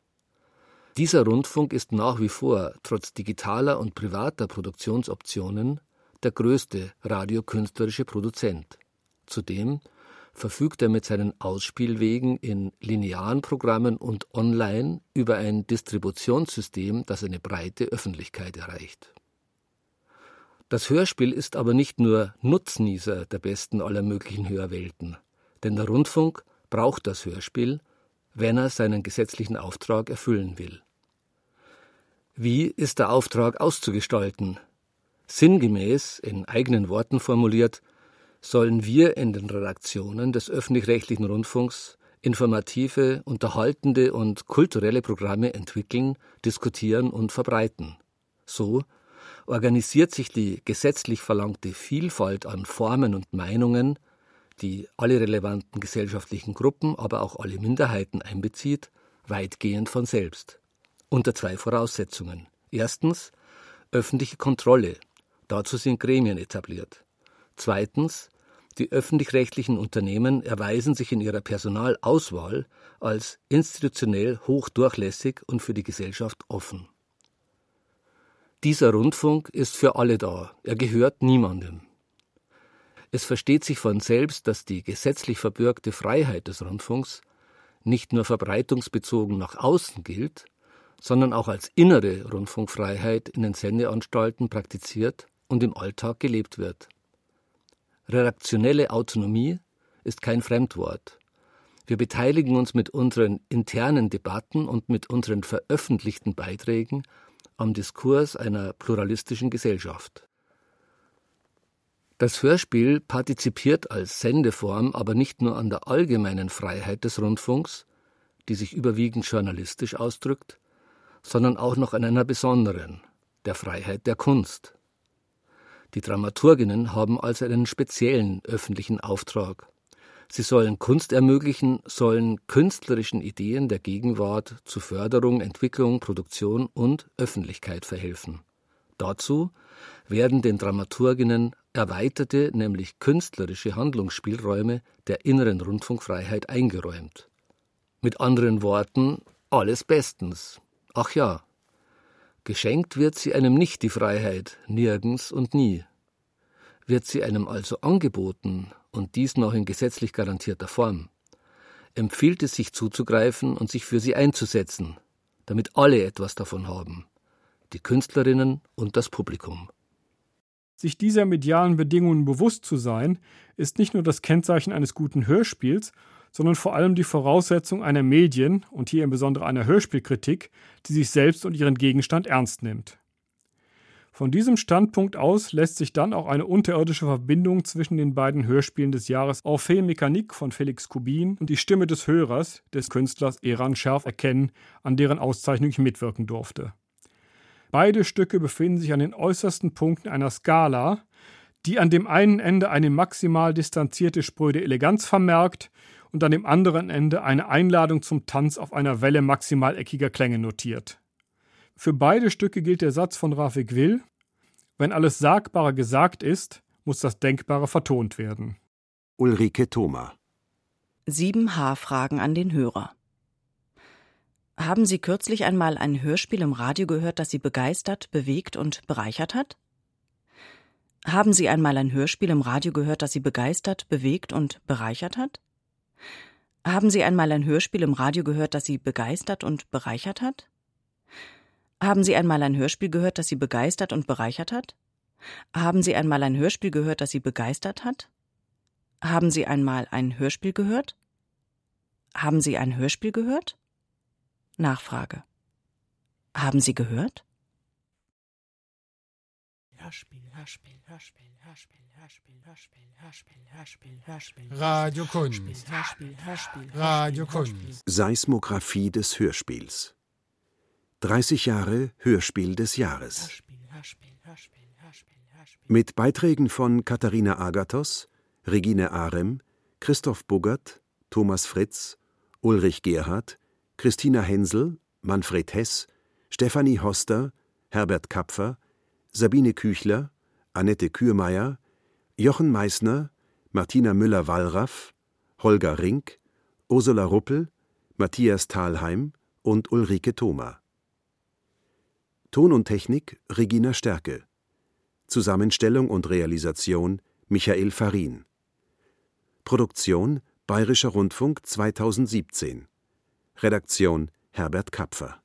Speaker 19: Dieser Rundfunk ist nach wie vor, trotz digitaler und privater Produktionsoptionen, der größte radiokünstlerische Produzent. Zudem verfügt er mit seinen Ausspielwegen in linearen Programmen und online über ein Distributionssystem, das eine breite Öffentlichkeit erreicht. Das Hörspiel ist aber nicht nur Nutznießer der besten aller möglichen Hörwelten, denn der Rundfunk braucht das Hörspiel, wenn er seinen gesetzlichen Auftrag erfüllen will. Wie ist der Auftrag auszugestalten? Sinngemäß, in eigenen Worten formuliert, sollen wir in den Redaktionen des öffentlich-rechtlichen Rundfunks informative, unterhaltende und kulturelle Programme entwickeln, diskutieren und verbreiten. So organisiert sich die gesetzlich verlangte Vielfalt an Formen und Meinungen die alle relevanten gesellschaftlichen Gruppen, aber auch alle Minderheiten einbezieht, weitgehend von selbst. Unter zwei Voraussetzungen. Erstens öffentliche Kontrolle. Dazu sind Gremien etabliert. Zweitens die öffentlich-rechtlichen Unternehmen erweisen sich in ihrer Personalauswahl als institutionell hochdurchlässig und für die Gesellschaft offen. Dieser Rundfunk ist für alle da, er gehört niemandem. Es versteht sich von selbst, dass die gesetzlich verbürgte Freiheit des Rundfunks nicht nur verbreitungsbezogen nach außen gilt, sondern auch als innere Rundfunkfreiheit in den Sendeanstalten praktiziert und im Alltag gelebt wird. Redaktionelle Autonomie ist kein Fremdwort. Wir beteiligen uns mit unseren internen Debatten und mit unseren veröffentlichten Beiträgen am Diskurs einer pluralistischen Gesellschaft. Das Hörspiel partizipiert als Sendeform aber nicht nur an der allgemeinen Freiheit des Rundfunks, die sich überwiegend journalistisch ausdrückt, sondern auch noch an einer besonderen, der Freiheit der Kunst. Die Dramaturginnen haben also einen speziellen öffentlichen Auftrag. Sie sollen Kunst ermöglichen, sollen künstlerischen Ideen der Gegenwart zu Förderung, Entwicklung, Produktion und Öffentlichkeit verhelfen. Dazu werden den Dramaturginnen erweiterte, nämlich künstlerische Handlungsspielräume der inneren Rundfunkfreiheit eingeräumt. Mit anderen Worten, alles bestens. Ach ja, geschenkt wird sie einem nicht die Freiheit, nirgends und nie. Wird sie einem also angeboten, und dies noch in gesetzlich garantierter Form, empfiehlt es sich zuzugreifen und sich für sie einzusetzen, damit alle etwas davon haben, die Künstlerinnen und das Publikum.
Speaker 6: Sich dieser medialen Bedingungen bewusst zu sein, ist nicht nur das Kennzeichen eines guten Hörspiels, sondern vor allem die Voraussetzung einer Medien- und hier im Besonderen einer Hörspielkritik, die sich selbst und ihren Gegenstand ernst nimmt. Von diesem Standpunkt aus lässt sich dann auch eine unterirdische Verbindung zwischen den beiden Hörspielen des Jahres Orphée Mécanique von Felix Kubin und die Stimme des Hörers, des Künstlers Eran Scherf, erkennen, an deren Auszeichnung ich mitwirken durfte. Beide Stücke befinden sich an den äußersten Punkten einer Skala, die an dem einen Ende eine maximal distanzierte spröde Eleganz vermerkt und an dem anderen Ende eine Einladung zum Tanz auf einer Welle maximal eckiger Klänge notiert. Für beide Stücke gilt der Satz von Rafik Will: Wenn alles Sagbare gesagt ist, muss das Denkbare vertont werden.
Speaker 5: Ulrike Thoma
Speaker 20: Sieben H-Fragen an den Hörer. Haben Sie kürzlich einmal ein Hörspiel im Radio gehört, das Sie begeistert, bewegt und bereichert hat? Haben Sie einmal ein Hörspiel im Radio gehört, das Sie begeistert, bewegt und bereichert hat? Haben Sie einmal ein Hörspiel im Radio gehört, das Sie begeistert und bereichert hat? Haben Sie einmal ein Hörspiel gehört, das Sie begeistert und bereichert hat? Haben Sie einmal ein Hörspiel gehört, das Sie begeistert hat? Haben Sie einmal ein Hörspiel gehört? Haben Sie ein Hörspiel gehört? Nachfrage. Haben Sie gehört?
Speaker 2: Hörspiel, Hörspiel, Hörspiel, Hörspiel, Hörspiel, Hörspiel, Hörspiel, Hörspiel, Hörspiel.
Speaker 3: Radiokunst.
Speaker 2: Hörspiel, Hörspiel,
Speaker 3: Radiokunst.
Speaker 5: Seismographie des Hörspiels. 30 Jahre Hörspiel des Jahres. Mit Beiträgen von Katharina Agathos, Regine Arem, Christoph Buggert, Thomas Fritz, Ulrich Gerhardt, Christina Hensel, Manfred Hess, Stefanie Hoster, Herbert Kapfer, Sabine Küchler, Annette Kürmeier, Jochen Meissner, Martina Müller-Wallraff, Holger Rink, Ursula Ruppel, Matthias Thalheim und Ulrike Thoma. Ton und Technik Regina Stärke. Zusammenstellung und Realisation Michael Farin. Produktion Bayerischer Rundfunk 2017. Redaktion Herbert Kapfer